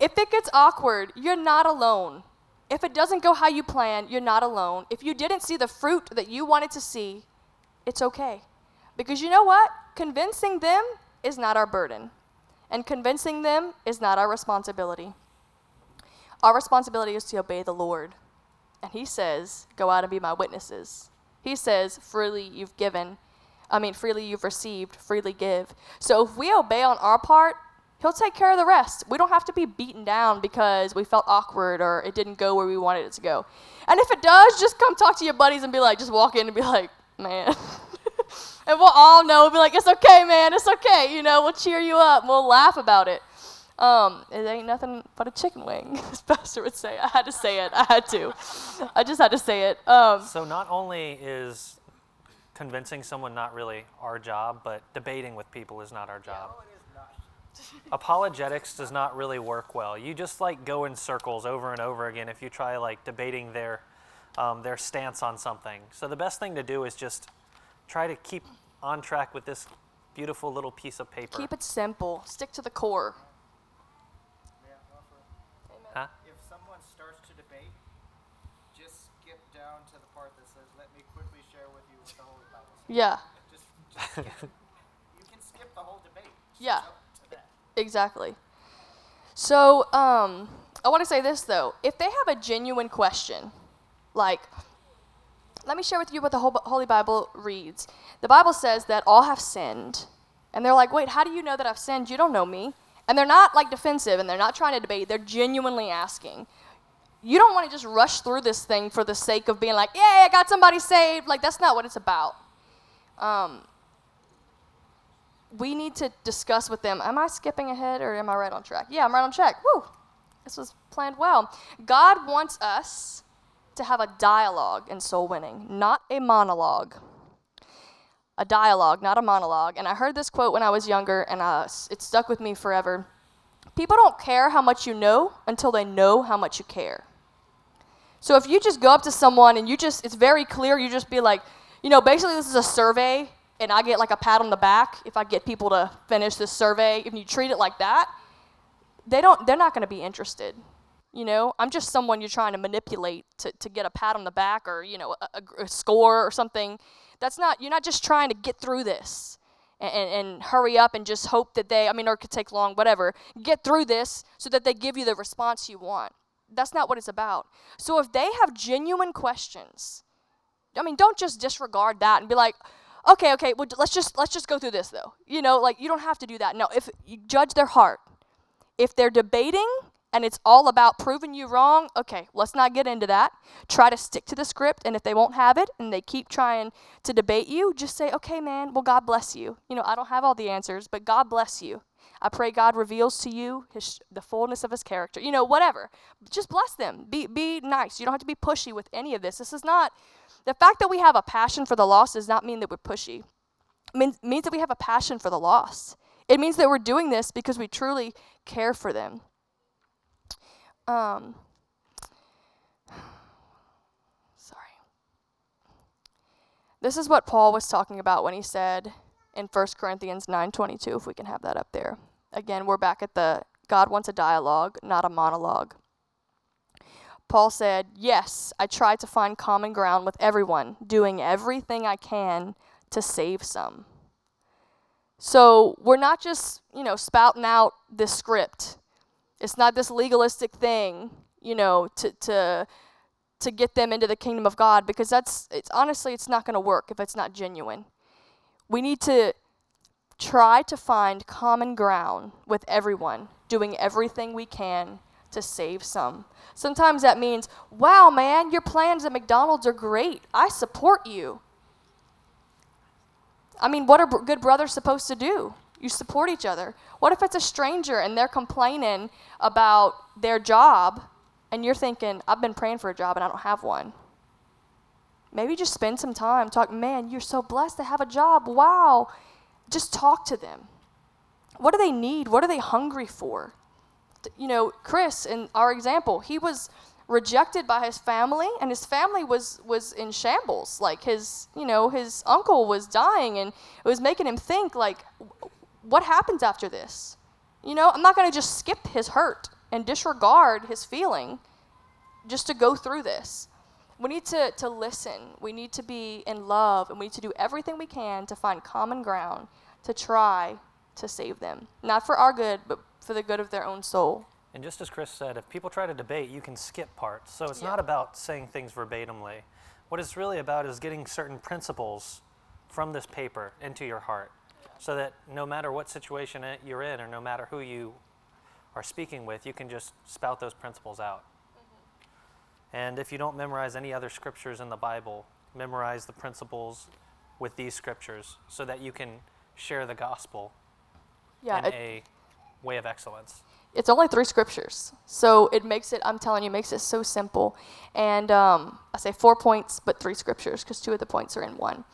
If it gets awkward, you're not alone. If it doesn't go how you plan, you're not alone. If you didn't see the fruit that you wanted to see, it's okay. Because you know what? Convincing them is not our burden, and convincing them is not our responsibility. Our responsibility is to obey the Lord. And He says, Go out and be my witnesses. He says, Freely you've given. I mean, freely you've received, freely give. So if we obey on our part, He'll take care of the rest. We don't have to be beaten down because we felt awkward or it didn't go where we wanted it to go. And if it does, just come talk to your buddies and be like, just walk in and be like, man. and we'll all know, we'll be like, it's okay, man, it's okay. You know, we'll cheer you up, we'll laugh about it. Um, it ain't nothing but a chicken wing, as Pastor would say. I had to say it. I had to. I just had to say it. Um, So not only is convincing someone not really our job, but debating with people is not our job. Apologetics does not really work well. You just like go in circles over and over again if you try like debating their um, their stance on something. So the best thing to do is just try to keep on track with this beautiful little piece of paper. keep it simple. Stick to the core. May I offer? Huh? If someone starts to debate, just skip down to the part that says, "Let me quickly share with you what the Holy Bible says." Yeah, Just, just skip. You can skip the whole debate. Yeah. jump to that. exactly. So, um, I want to say this though. If they have a genuine question, like, let me share with you what the Holy Bible reads. The Bible says that all have sinned. And they're like, wait, how do you know that I've sinned? You don't know me. And they're not like defensive and they're not trying to debate. They're genuinely asking. You don't want to just rush through this thing for the sake of being like, yay, I got somebody saved. Like, that's not what it's about. Um, we need to discuss with them am I skipping ahead or am I right on track? Yeah, I'm right on track. Woo! This was planned well. God wants us to have a dialogue in soul winning, not a monologue. A dialogue, not a monologue. And I heard this quote when I was younger, and uh, s- it stuck with me forever. People don't care how much you know until they know how much you care. So if you just go up to someone and you just, it's very clear, you just be like, you know, basically this is a survey and I get like a pat on the back if I get people to finish this survey. If you treat it like that, they don't, they're not going to be interested. You know, I'm just someone you're trying to manipulate to, to get a pat on the back or, you know, a, a, a score or something. That's not, you're not just trying to get through this and, and, and hurry up and just hope that they, I mean, or it could take long, whatever. Get through this so that they give you the response you want. That's not what it's about. So if they have genuine questions, I mean, don't just disregard that and be like, okay, okay, well, let's just let's just go through this though. You know, like you don't have to do that. No, if you judge their heart, if they're debating and it's all about proving you wrong, okay, let's not get into that. Try to stick to the script, and if they won't have it and they keep trying to debate you, just say, okay, man, well, God bless you. You know, I don't have all the answers, but God bless you. I pray God reveals to you his, the fullness of his character. You know, whatever. Just bless them. Be, be nice. You don't have to be pushy with any of this. This is not, the fact that we have a passion for the lost does not mean that we're pushy. It means, means that we have a passion for the lost. It means that we're doing this because we truly care for them. Um, sorry. This is what Paul was talking about when he said in 1 Corinthians 9:22 if we can have that up there. Again, we're back at the God wants a dialogue, not a monologue. Paul said, "Yes, I try to find common ground with everyone, doing everything I can to save some." So, we're not just, you know, spouting out this script it's not this legalistic thing, you know, to to to get them into the kingdom of God because that's it's honestly it's not going to work if it's not genuine. We need to try to find common ground with everyone, doing everything we can to save some. Sometimes that means, "Wow, man, your plans at McDonald's are great. I support you." I mean, what are good brothers supposed to do? You support each other. What if it's a stranger and they're complaining about their job and you're thinking, I've been praying for a job and I don't have one? Maybe just spend some time talk, man, you're so blessed to have a job. Wow. Just talk to them. What do they need? What are they hungry for? You know, Chris, in our example, he was rejected by his family and his family was was in shambles like his you know his uncle was dying and it was making him think like what happens after this? You know, I'm not going to just skip his hurt and disregard his feeling just to go through this. We need to, to listen. We need to be in love, and we need to do everything we can to find common ground to try to save them. Not for our good, but for the good of their own soul. And just as Chris said, if people try to debate, you can skip parts. So it's Yeah. not about saying things verbatimly. What it's really about is getting certain principles from this paper into your heart so that no matter what situation you're in or no matter who you are speaking with, you can just spout those principles out. And if you don't memorize any other scriptures in the Bible, memorize the principles with these scriptures so that you can share the gospel Yeah, in it- a way of excellence. it's only three scriptures so it makes it i'm telling you makes it so simple. And um, i say four points but three scriptures because two of the points are in one.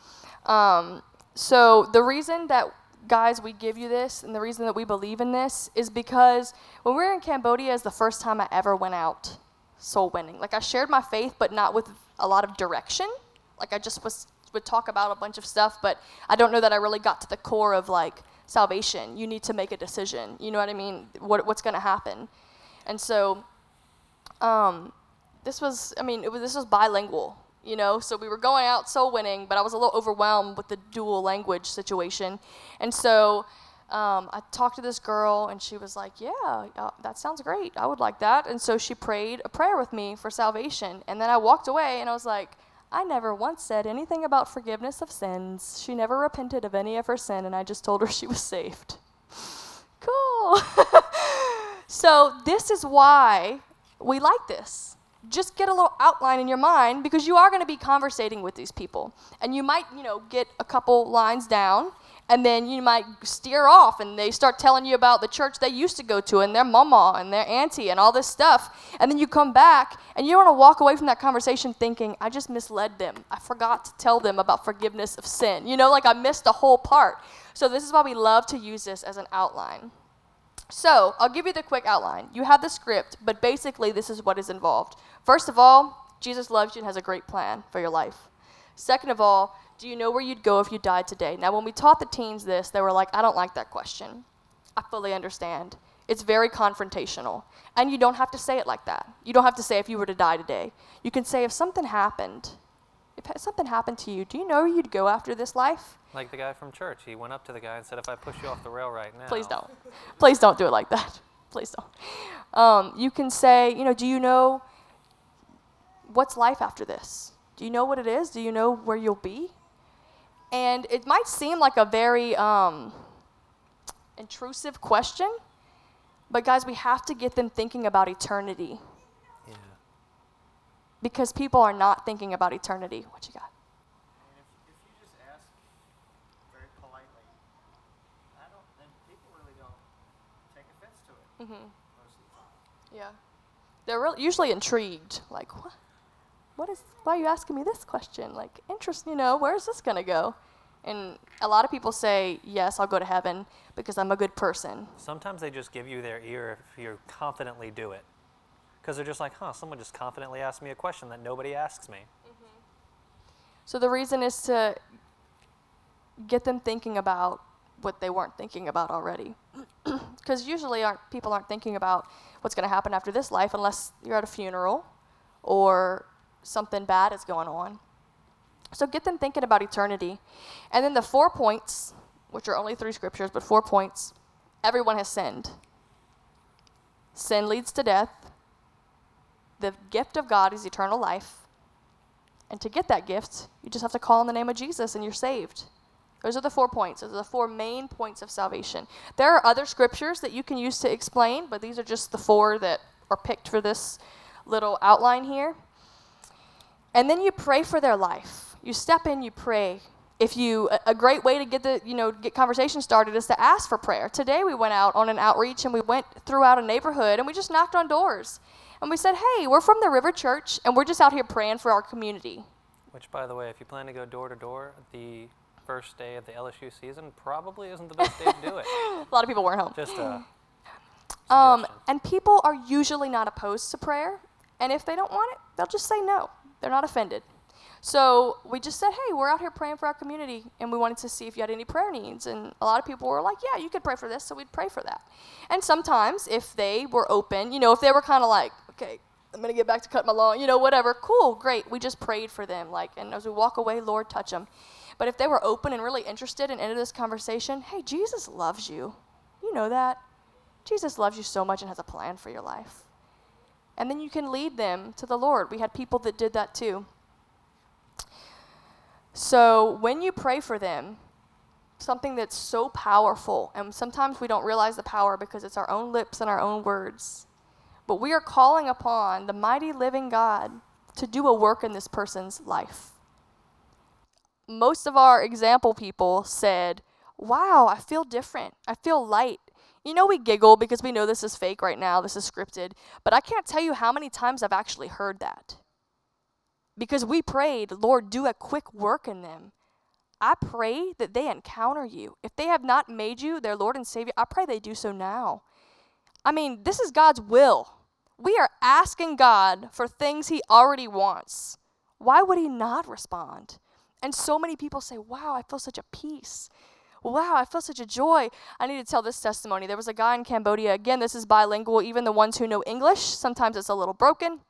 Um, so the reason that guys we give you this and the reason that we believe in this is because when we were in cambodia is the first time i ever went out soul winning. Like i shared my faith but not with a lot of direction. Like i just was would talk about a bunch of stuff but i don't know that i really got to the core of like salvation. You need to make a decision. You know what i mean? What, what's going to happen? And so um, this was i mean was, this was bilingual you know? So we were going out soul winning but i was a little overwhelmed with the dual language situation. And so um, i talked to this girl and she was like yeah uh, that sounds great. I would like that. And so she prayed a prayer with me for salvation. And then i walked away and i was like i never once said anything about forgiveness of sins. She never repented of any of her sin and i just told her she was saved. Cool. So this is why we like this. Just get a little outline in your mind because you are going to be conversating with these people. And you might you know get a couple lines down and then you might steer off and they start telling you about the church they used to go to and their mama and their auntie and all this stuff and then you come back and you want to walk away from that conversation thinking i just misled them i forgot to tell them about forgiveness of sin you know like i missed a whole part so this is why we love to use this as an outline so, I'll give you the quick outline. You have the script, but basically, this is what is involved. First of all, Jesus loves you and has a great plan for your life. Second of all, do you know where you'd go if you died today? Now, when we taught the teens this, they were like, I don't like that question. I fully understand. It's very confrontational. And you don't have to say it like that. You don't have to say if you were to die today. You can say if something happened, if something happened to you, do you know where you'd go after this life? Like the guy from church. He went up to the guy and said, If I push you off the rail right now. Please don't. Please don't do it like that. Please don't. Um, you can say, you know, do you know what's life after this? Do you know what it is? Do you know where you'll be? And it might seem like a very um, intrusive question, but guys, we have to get them thinking about eternity Yeah. because people are not thinking about eternity. What you got? And if, if you just ask very politely, I don't, then people really don't take offense to it Mm-hmm. most of the time. Yeah. They're real, usually intrigued. Like, what? What is? Why are you asking me this question? Like, interest. You know, where's this gonna go? And a lot of people say, yes, I'll go to heaven because I'm a good person. Sometimes they just give you their ear if you confidently do it. Because they're just like, huh, someone just confidently asked me a question that nobody asks me. Mm-hmm. So the reason is to get them thinking about what they weren't thinking about already. Because usually aren't, people aren't thinking about what's going to happen after this life unless you're at a funeral or something bad is going on. So get them thinking about eternity. And then the four points, which are only three scriptures, but four points everyone has sinned. Sin leads to death. The gift of God is eternal life. And to get that gift, you just have to call on the name of Jesus and you're saved. Those are the four points. Those are the four main points of salvation. There are other scriptures that you can use to explain, but these are just the four that are picked for this little outline here. And then you pray for their life. You step in, you pray. If you a, great way to get the you know get conversation started is to ask for prayer. Today we went out on an outreach and we went throughout a neighborhood and we just knocked on doors. And we said, "Hey, we're from the River Church and we're just out here praying for our community." Which, by the way, if you plan to go door to door, the first day of the LSU season probably isn't the best day to do it. A lot of people weren't home. Just a Um, and people are usually not opposed to prayer. And if they don't want it, they'll just say no. They're not offended. So we just said, hey, we're out here praying for our community, and we wanted to see if you had any prayer needs. And a lot of people were like, yeah, you could pray for this, so we'd pray for that. And sometimes, if they were open, you know, if they were kind of like, okay, I'm gonna get back to cut my lawn, you know, whatever, cool, great. We just prayed for them, like, and as we walk away, Lord, touch them. But if they were open and really interested and into this conversation, hey, Jesus loves you. You know that. Jesus loves you so much and has a plan for your life. And then you can lead them to the Lord. We had people that did that too. So when you pray for them, something that's so powerful, and sometimes we don't realize the power because it's our own lips and our own words, but we are calling upon the mighty living God to do a work in this person's life. Most of our example people said, Wow, I feel different. I feel light. You know, we giggle because we know this is fake right now, this is scripted, but I can't tell you how many times I've actually heard that. Because we prayed, Lord, do a quick work in them. I pray that they encounter you. If they have not made you their Lord and Savior, I pray they do so now. I mean, this is God's will. We are asking God for things He already wants. Why would He not respond? And so many people say, Wow, I feel such a peace. Wow, I feel such a joy. I need to tell this testimony. There was a guy in Cambodia. Again, this is bilingual. Even the ones who know English, sometimes it's a little broken.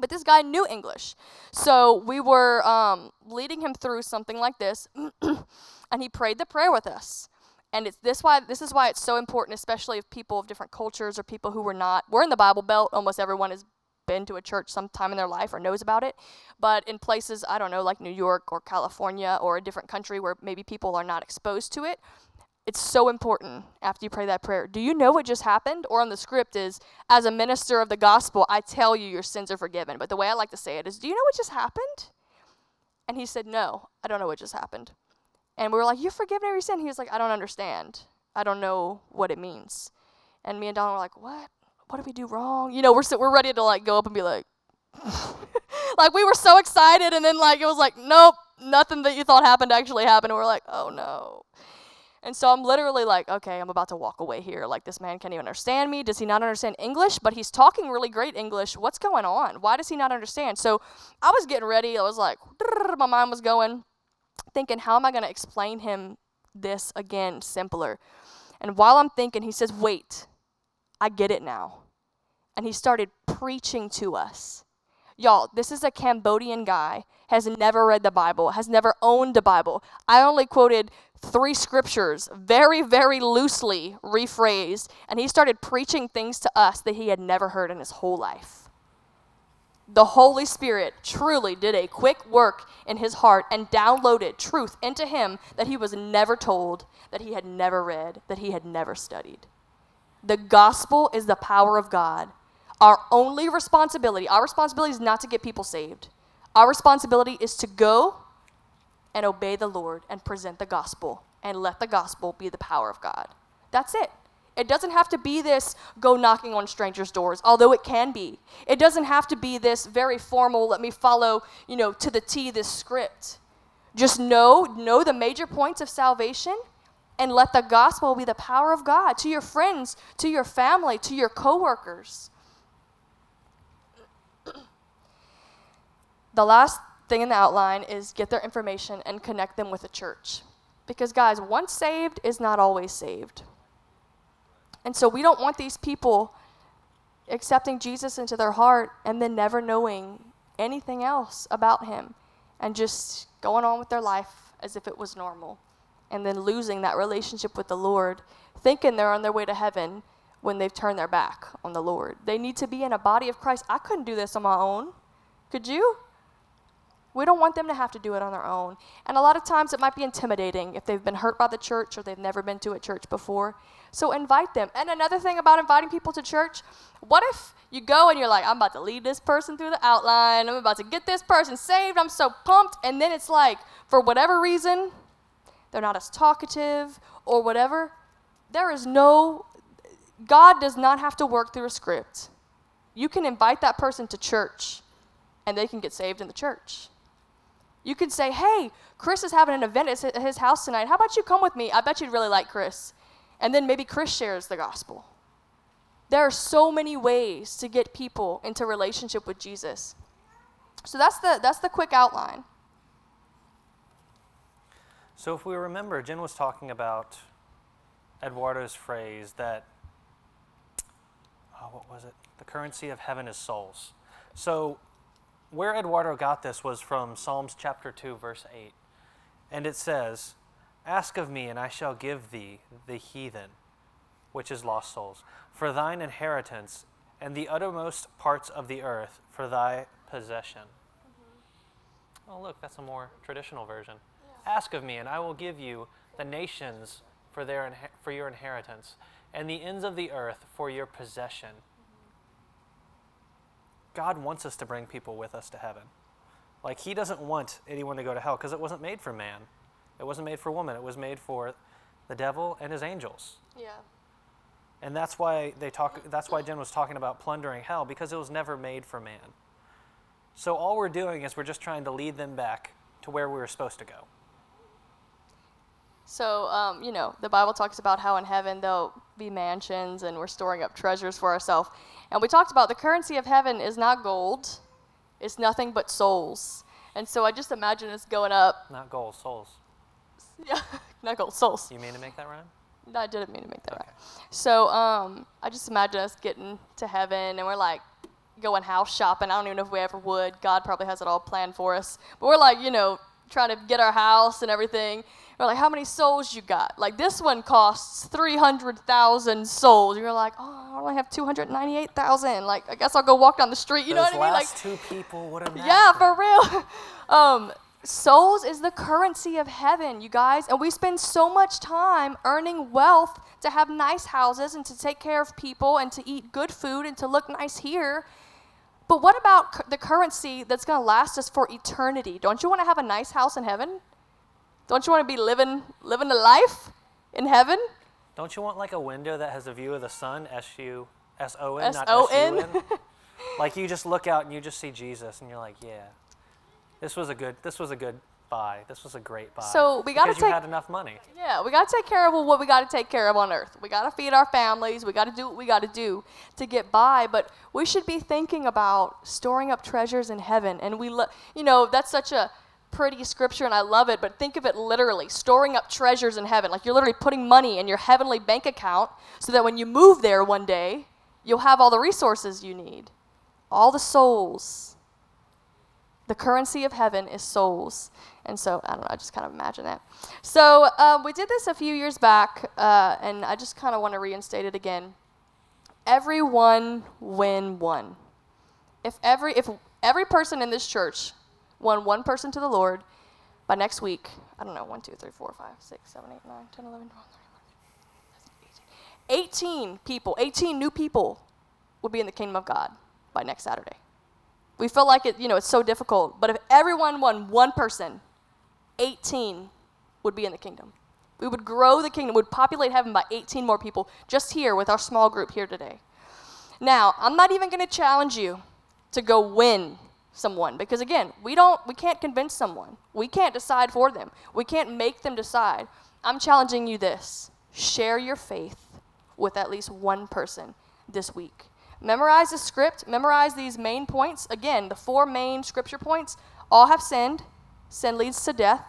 But this guy knew English. So we were um, leading him through something like this, and he prayed the prayer with us. And it's this why this is why it's so important, especially if people of different cultures or people who were not. We're in the Bible Belt. Almost everyone has been to a church sometime in their life or knows about it. But in places I don't know, like New York or California or a different country where maybe people are not exposed to it, it's so important after you pray that prayer. Do you know what just happened? Or on the script is, as a minister of the gospel, I tell you your sins are forgiven. But the way I like to say it is, do you know what just happened? And he said, no, I don't know what just happened. And we were like, you're forgiven every sin. He was like, I don't understand. I don't know what it means. And me and Don were like, what? What did we do wrong? You know, we're so, we're ready to like go up and be like, like we were so excited, and then like it was like, nope, nothing that you thought happened actually happened. And we're like, oh no. And so I'm literally like, okay, I'm about to walk away here. Like, this man can't even understand me. Does he not understand English? But he's talking really great English. What's going on? Why does he not understand? So I was getting ready. I was like, my mind was going, thinking, how am I going to explain him this again simpler? And while I'm thinking, he says, wait, I get it now. And he started preaching to us. Y'all, this is a Cambodian guy, has never read the Bible, has never owned a Bible. I only quoted three scriptures, very, very loosely rephrased, and he started preaching things to us that he had never heard in his whole life. The Holy Spirit truly did a quick work in his heart and downloaded truth into him that he was never told, that he had never read, that he had never studied. The gospel is the power of God. Our only responsibility, our responsibility is not to get people saved. Our responsibility is to go and obey the Lord and present the gospel and let the gospel be the power of God. That's it. It doesn't have to be this go knocking on strangers' doors, although it can be. It doesn't have to be this very formal, let me follow, you know, to the T this script. Just know, know the major points of salvation and let the gospel be the power of God to your friends, to your family, to your coworkers. the last thing in the outline is get their information and connect them with a church. Because, guys, once saved is not always saved. And so we don't want these people accepting Jesus into their heart and then never knowing anything else about him and just going on with their life as if it was normal and then losing that relationship with the Lord, thinking they're on their way to heaven when they've turned their back on the Lord. They need to be in a body of Christ. I couldn't do this on my own. Could you? We don't want them to have to do it on their own. And a lot of times it might be intimidating if they've been hurt by the church or they've never been to a church before. So invite them. And another thing about inviting people to church, what if you go and you're like, I'm about to lead this person through the outline, I'm about to get this person saved, I'm so pumped, and then it's like, for whatever reason, they're not as talkative or whatever. There is no, God does not have to work through a script. You can invite that person to church and they can get saved in the church. You can say, hey, Chris is having an event at his house tonight. How about you come with me? I bet you'd really like Chris. And then maybe Chris shares the gospel. There are so many ways to get people into relationship with Jesus. So that's the, that's the quick outline. So if we remember, Jenn was talking about Eduardo's phrase that, oh, what was it? The currency of heaven is souls. So where Eduardo got this was from Psalms chapter 2, verse 8. And it says, Ask of me, and I shall give thee the heathen, which is lost souls, for thine inheritance, and the uttermost parts of the earth for thy possession. Mm-hmm. Oh, look, that's a more traditional version. Ask of me, and I will give you the nations for, their, for your inheritance, and the ends of the earth for your possession. God wants us to bring people with us to heaven. Like, He doesn't want anyone to go to hell because it wasn't made for man. It wasn't made for woman. It was made for the devil and his angels. Yeah. And that's why they talk. That's why Jenn was talking about plundering hell because it was never made for man. So all we're doing is we're just trying to lead them back to where we were supposed to go. So, um, you know, the Bible talks about how in heaven there'll be mansions and we're storing up treasures for ourselves. And we talked about the currency of heaven is not gold, it's nothing but souls. And so I just imagine us going up. Not gold, souls. Yeah, not gold, souls. You mean to make that rhyme? No, I didn't mean to make that okay. rhyme. So um, I just imagine us getting to heaven and we're like going house shopping. I don't even know if we ever would. God probably has it all planned for us. But we're like, you know, trying to get our house and everything. We're like, how many souls you got? Like this one costs 300,000 souls. You're like, oh, I only have 298,000. Like, I guess I'll go walk down the street. You Those know what I mean? Like two people have. Yeah, for real. um, souls is the currency of heaven, you guys, and we spend so much time earning wealth to have nice houses and to take care of people and to eat good food and to look nice here. But what about the currency that's going to last us for eternity? Don't you want to have a nice house in heaven? Don't you want to be living living a life in heaven? Don't you want like a window that has a view of the sun, S U S O N, not S U N? like you just look out and you just see Jesus and you're like, yeah. This was a good this was a good buy. This was a great buy. So we gotta because you had enough money. Yeah, we got to take care of what we got to take care of on earth. We got to feed our families. We got to do what we got to do to get by. But we should be thinking about storing up treasures in heaven. And we, lo- you know, that's such a pretty scripture, and I love it. But think of it literally: storing up treasures in heaven. Like you're literally putting money in your heavenly bank account, so that when you move there one day, you'll have all the resources you need, all the souls. The currency of heaven is souls. And so, I don't know, I just kind of imagine that. So, um, we did this a few years back, uh, and I just kind of want to reinstate it again. Everyone win one. If every, if every person in this church won one person to the Lord by next week, I don't know, 1, 2, 3, 4, 5, 6, 7, 8, 9, 10, 11, 12, 13, 18 people, 18 new people would be in the kingdom of God by next Saturday. We feel like it, you know, it's so difficult, but if everyone won one person, 18 would be in the kingdom. We would grow the kingdom, we would populate heaven by 18 more people just here with our small group here today. Now, I'm not even going to challenge you to go win someone because again, we don't we can't convince someone. We can't decide for them. We can't make them decide. I'm challenging you this. Share your faith with at least one person this week. Memorize the script, memorize these main points. Again, the four main scripture points all have sinned. Sin leads to death,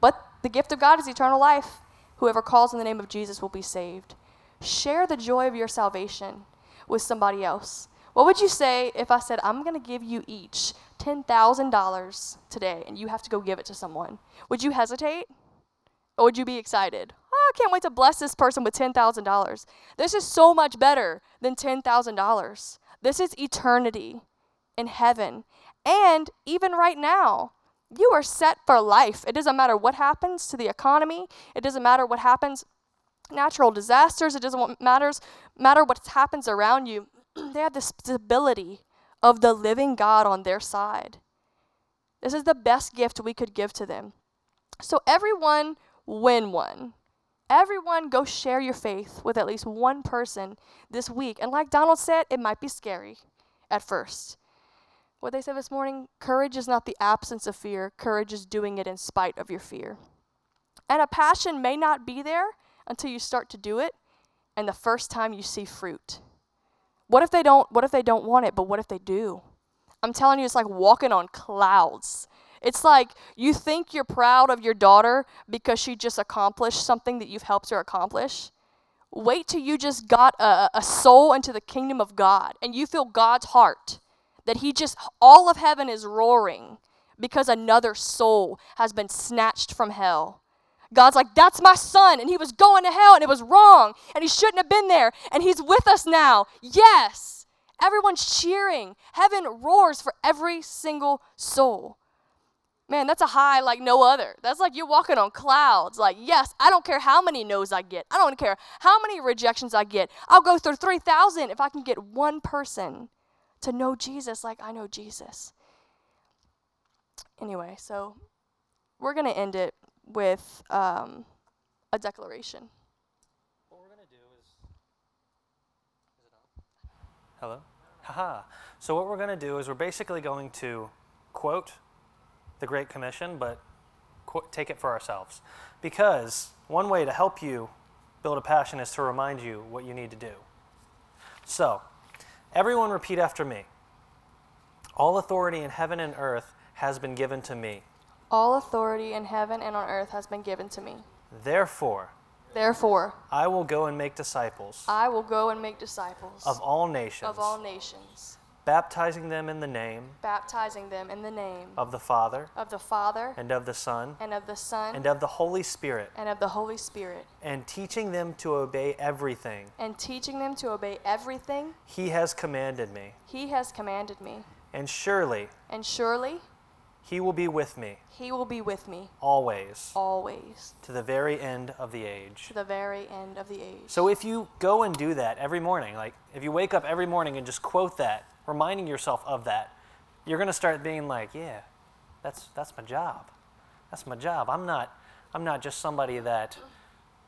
but the gift of God is eternal life. Whoever calls in the name of Jesus will be saved. Share the joy of your salvation with somebody else. What would you say if I said, I'm going to give you each $10,000 today and you have to go give it to someone? Would you hesitate? Or would you be excited? Oh, I can't wait to bless this person with $10,000. This is so much better than $10,000. This is eternity in heaven. And even right now, you are set for life. It doesn't matter what happens to the economy, it doesn't matter what happens natural disasters, it doesn't matters matter what happens around you. they have the stability of the living God on their side. This is the best gift we could give to them. So everyone win one. Everyone go share your faith with at least one person this week. And like Donald said, it might be scary at first. What they said this morning courage is not the absence of fear, courage is doing it in spite of your fear. And a passion may not be there until you start to do it and the first time you see fruit. What if they don't what if they don't want it, but what if they do? I'm telling you it's like walking on clouds. It's like you think you're proud of your daughter because she just accomplished something that you've helped her accomplish. Wait till you just got a, a soul into the kingdom of God and you feel God's heart that He just, all of heaven is roaring because another soul has been snatched from hell. God's like, that's my son, and he was going to hell, and it was wrong, and he shouldn't have been there, and he's with us now. Yes. Everyone's cheering. Heaven roars for every single soul. Man, that's a high like no other. That's like you're walking on clouds. Like, yes, I don't care how many no's I get. I don't care how many rejections I get. I'll go through 3,000 if I can get one person to know Jesus like I know Jesus. Anyway, so we're going to end it with um, a declaration. What we're going to do is. Is it on? Hello? Haha. So, what we're going to do is we're basically going to quote the Great Commission, but qu- take it for ourselves. Because one way to help you build a passion is to remind you what you need to do. So, everyone repeat after me All authority in heaven and earth has been given to me. All authority in heaven and on earth has been given to me. Therefore, Therefore, I will go and make disciples I will go and make disciples of all nations, of all nations, baptizing them in the name baptizing them in the name of the Father, of the Father and of the Son, and of the Son and of the Holy Spirit, and of the Holy Spirit, and teaching them to obey everything and teaching them to obey everything He has commanded me. He has commanded me. And surely And surely He will be with me He will be with me always always to the very end of the age. to the very end of the age. So if you go and do that every morning, like if you wake up every morning and just quote that, reminding yourself of that, you're going to start being like, yeah, that's that's my job. That's my job. I'm not I'm not just somebody that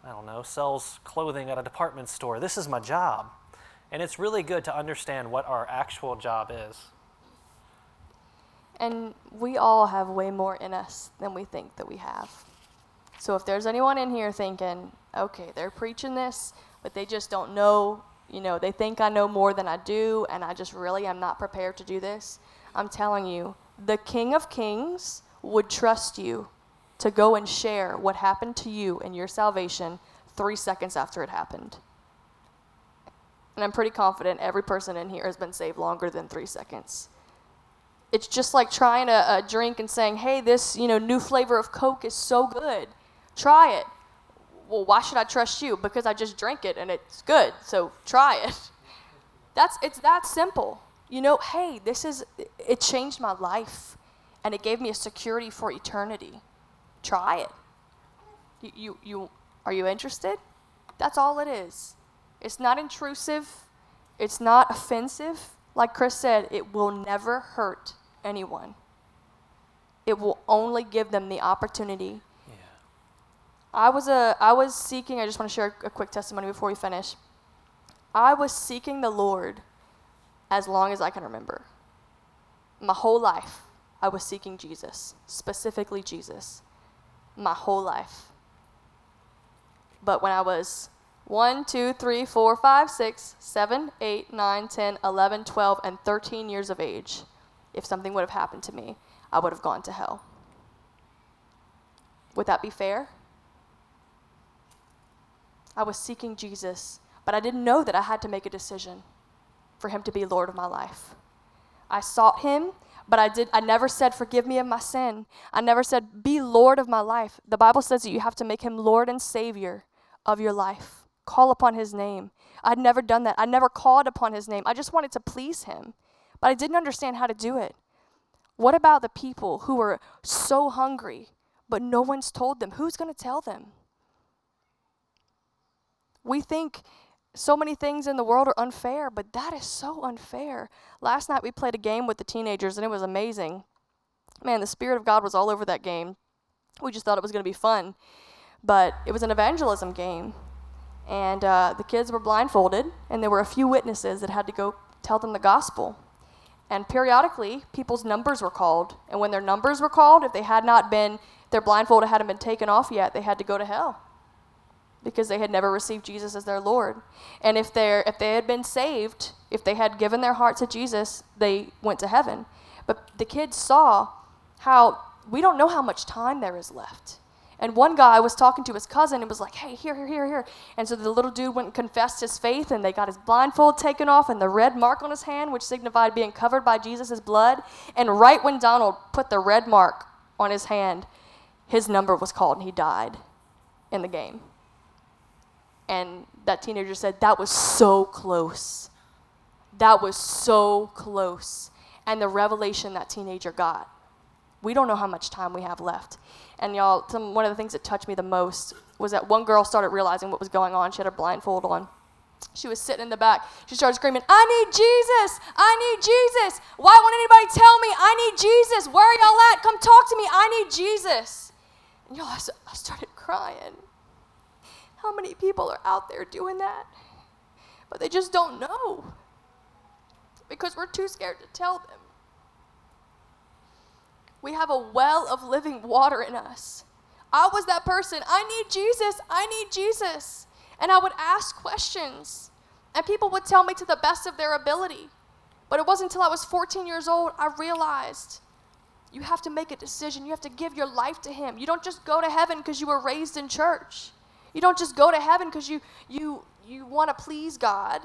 I don't know, sells clothing at a department store. This is my job. And it's really good to understand what our actual job is. And we all have way more in us than we think that we have. So if there's anyone in here thinking, okay, they're preaching this, but they just don't know, you know, they think I know more than I do, and I just really am not prepared to do this, I'm telling you, the King of Kings would trust you to go and share what happened to you and your salvation three seconds after it happened. And I'm pretty confident every person in here has been saved longer than three seconds. It's just like trying a, a drink and saying, hey, this you know new flavor of Coke is so good. Try it. Well, why should I trust you? Because I just drank it and it's good. So try it. That's it's that simple. You know, hey, this is it changed my life and it gave me a security for eternity. Try it. You you, you are you interested? That's all it is. It's not intrusive. It's not offensive. Like Chris said, it will never hurt anyone. It will only give them the opportunity. Yeah. I was a I was seeking, I just want to share a quick testimony before we finish. I was seeking the Lord as long as I can remember. My whole life, I was seeking Jesus, specifically Jesus. My whole life. But when I was 1, 2, 3, 4, 5, 6, 7, 8, 9, 10, 11, 12, and 13 years of age, if something would have happened to me, I would have gone to hell. Would that be fair? I was seeking Jesus, but I didn't know that I had to make a decision for him to be Lord of my life. I sought him, but I did I never said forgive me of my sin. I never said be Lord of my life. The Bible says that you have to make him Lord and Savior of your life. Call upon his name. I'd never done that. I never called upon his name. I just wanted to please him, but I didn't understand how to do it. What about the people who are so hungry, but no one's told them? Who's going to tell them? We think so many things in the world are unfair, but that is so unfair. Last night we played a game with the teenagers and it was amazing. Man, the Spirit of God was all over that game. We just thought it was going to be fun. But it was an evangelism game. And uh, the kids were blindfolded, and there were a few witnesses that had to go tell them the gospel. And periodically, people's numbers were called. And when their numbers were called, if they had not been, their blindfold hadn't been taken off yet, they had to go to hell because they had never received Jesus as their Lord. And if they if they had been saved, if they had given their heart to Jesus, they went to heaven. But the kids saw how we don't know how much time there is left. And one guy was talking to his cousin and was like, "Hey, here, here, here, here." And so the little dude went and confessed his faith, and they got his blindfold taken off and the red mark on his hand, which signified being covered by Jesus' blood. And right when Donald put the red mark on his hand, his number was called, and he died in the game. And that teenager said, That was so close. That was so close. And the revelation that teenager got. We don't know how much time we have left. And y'all, some, one of the things that touched me the most was that one girl started realizing what was going on. She had a blindfold on. She was sitting in the back. She started screaming, I need Jesus! I need Jesus! Why won't anybody tell me? I need Jesus! Where are y'all at? Come talk to me. I need Jesus. And y'all, I started crying. How many people are out there doing that? But they just don't know because we're too scared to tell them. We have a well of living water in us. I was that person. I need Jesus. I need Jesus. And I would ask questions, and people would tell me to the best of their ability. But it wasn't until I was 14 years old I realized you have to make a decision. You have to give your life to Him. You don't just go to heaven because you were raised in church. You don't just go to heaven because you, you, you want to please God.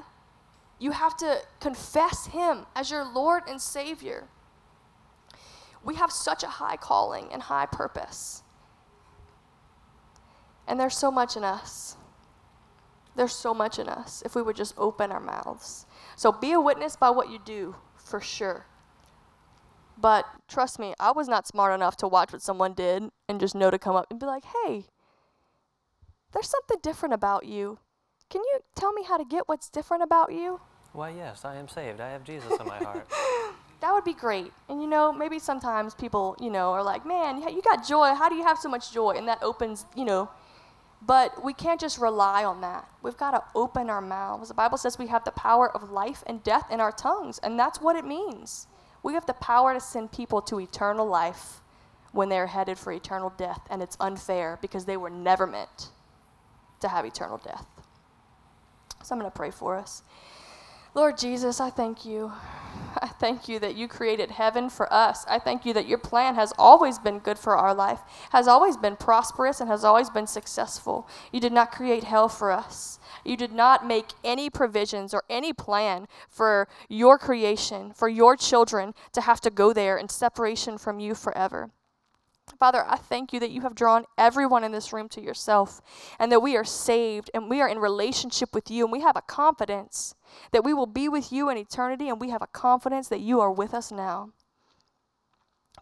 You have to confess Him as your Lord and Savior. We have such a high calling and high purpose. And there's so much in us. There's so much in us if we would just open our mouths. So be a witness by what you do, for sure. But trust me, I was not smart enough to watch what someone did and just know to come up and be like, hey, there's something different about you. Can you tell me how to get what's different about you? Why, yes, I am saved. I have Jesus in my heart. That would be great. And you know, maybe sometimes people, you know, are like, man, you got joy. How do you have so much joy? And that opens, you know, but we can't just rely on that. We've got to open our mouths. The Bible says we have the power of life and death in our tongues, and that's what it means. We have the power to send people to eternal life when they're headed for eternal death, and it's unfair because they were never meant to have eternal death. So I'm going to pray for us. Lord Jesus, I thank you. I thank you that you created heaven for us. I thank you that your plan has always been good for our life, has always been prosperous, and has always been successful. You did not create hell for us. You did not make any provisions or any plan for your creation, for your children to have to go there in separation from you forever. Father, I thank you that you have drawn everyone in this room to yourself and that we are saved and we are in relationship with you and we have a confidence that we will be with you in eternity and we have a confidence that you are with us now.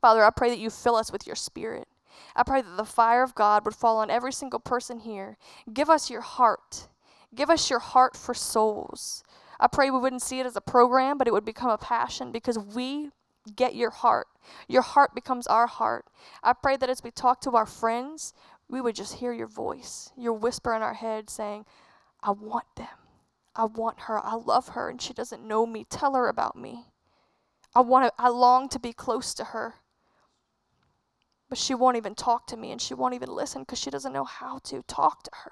Father, I pray that you fill us with your spirit. I pray that the fire of God would fall on every single person here. Give us your heart. Give us your heart for souls. I pray we wouldn't see it as a program, but it would become a passion because we get your heart. Your heart becomes our heart. I pray that as we talk to our friends, we would just hear your voice, your whisper in our head saying, I want them. I want her. I love her and she doesn't know me. Tell her about me. I want to I long to be close to her. But she won't even talk to me and she won't even listen because she doesn't know how to talk to her.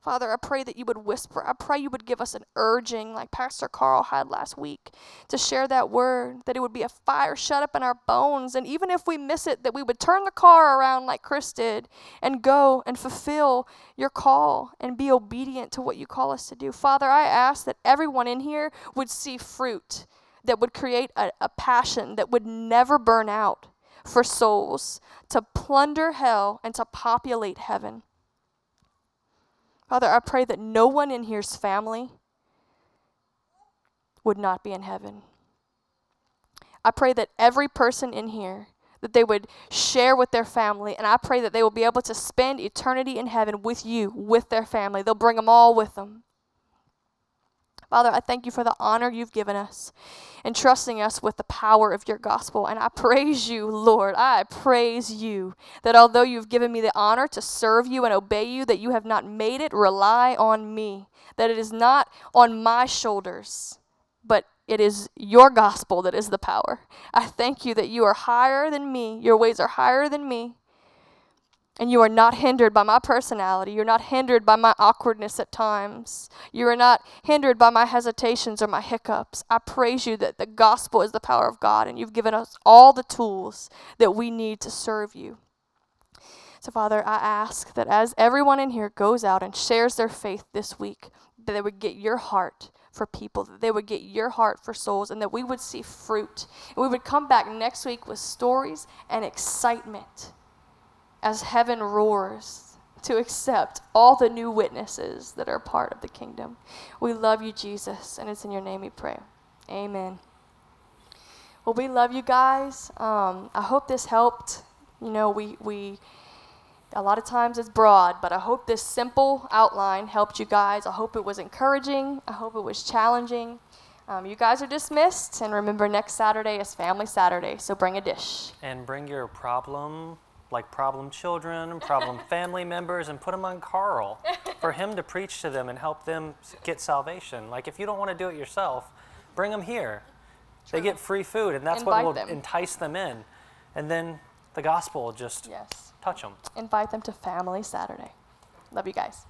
Father, I pray that you would whisper. I pray you would give us an urging, like Pastor Carl had last week, to share that word, that it would be a fire shut up in our bones. And even if we miss it, that we would turn the car around like Chris did and go and fulfill your call and be obedient to what you call us to do. Father, I ask that everyone in here would see fruit that would create a, a passion that would never burn out for souls to plunder hell and to populate heaven. Father, I pray that no one in here's family would not be in heaven. I pray that every person in here that they would share with their family and I pray that they will be able to spend eternity in heaven with you, with their family. They'll bring them all with them. Father, I thank you for the honor you've given us and trusting us with the power of your gospel. And I praise you, Lord. I praise you that although you've given me the honor to serve you and obey you, that you have not made it rely on me, that it is not on my shoulders, but it is your gospel that is the power. I thank you that you are higher than me, your ways are higher than me, and you are not hindered by my personality. You're not hindered by my awkwardness at times. You are not hindered by my hesitations or my hiccups. I praise you that the gospel is the power of God, and you've given us all the tools that we need to serve you. So, Father, I ask that as everyone in here goes out and shares their faith this week, that they would get your heart for people, that they would get your heart for souls, and that we would see fruit. And we would come back next week with stories and excitement as heaven roars to accept all the new witnesses that are part of the kingdom. We love you, Jesus, and it's in your name we pray. Amen. Well, we love you guys. Um, I hope this helped. You know, we, we, a lot of times it's broad, but I hope this simple outline helped you guys. I hope it was encouraging. I hope it was challenging. Um, you guys are dismissed, and remember, next Saturday is Family Saturday, so bring a dish. And bring your problem, like problem children, and problem family members, and put them on Carl for him to preach to them and help them get salvation. Like if you don't want to do it yourself, bring them here. They get free food, and that's Invite what will them. entice them in. And then the gospel will just Yes. touch them. Invite them to Family Saturday. Love you guys.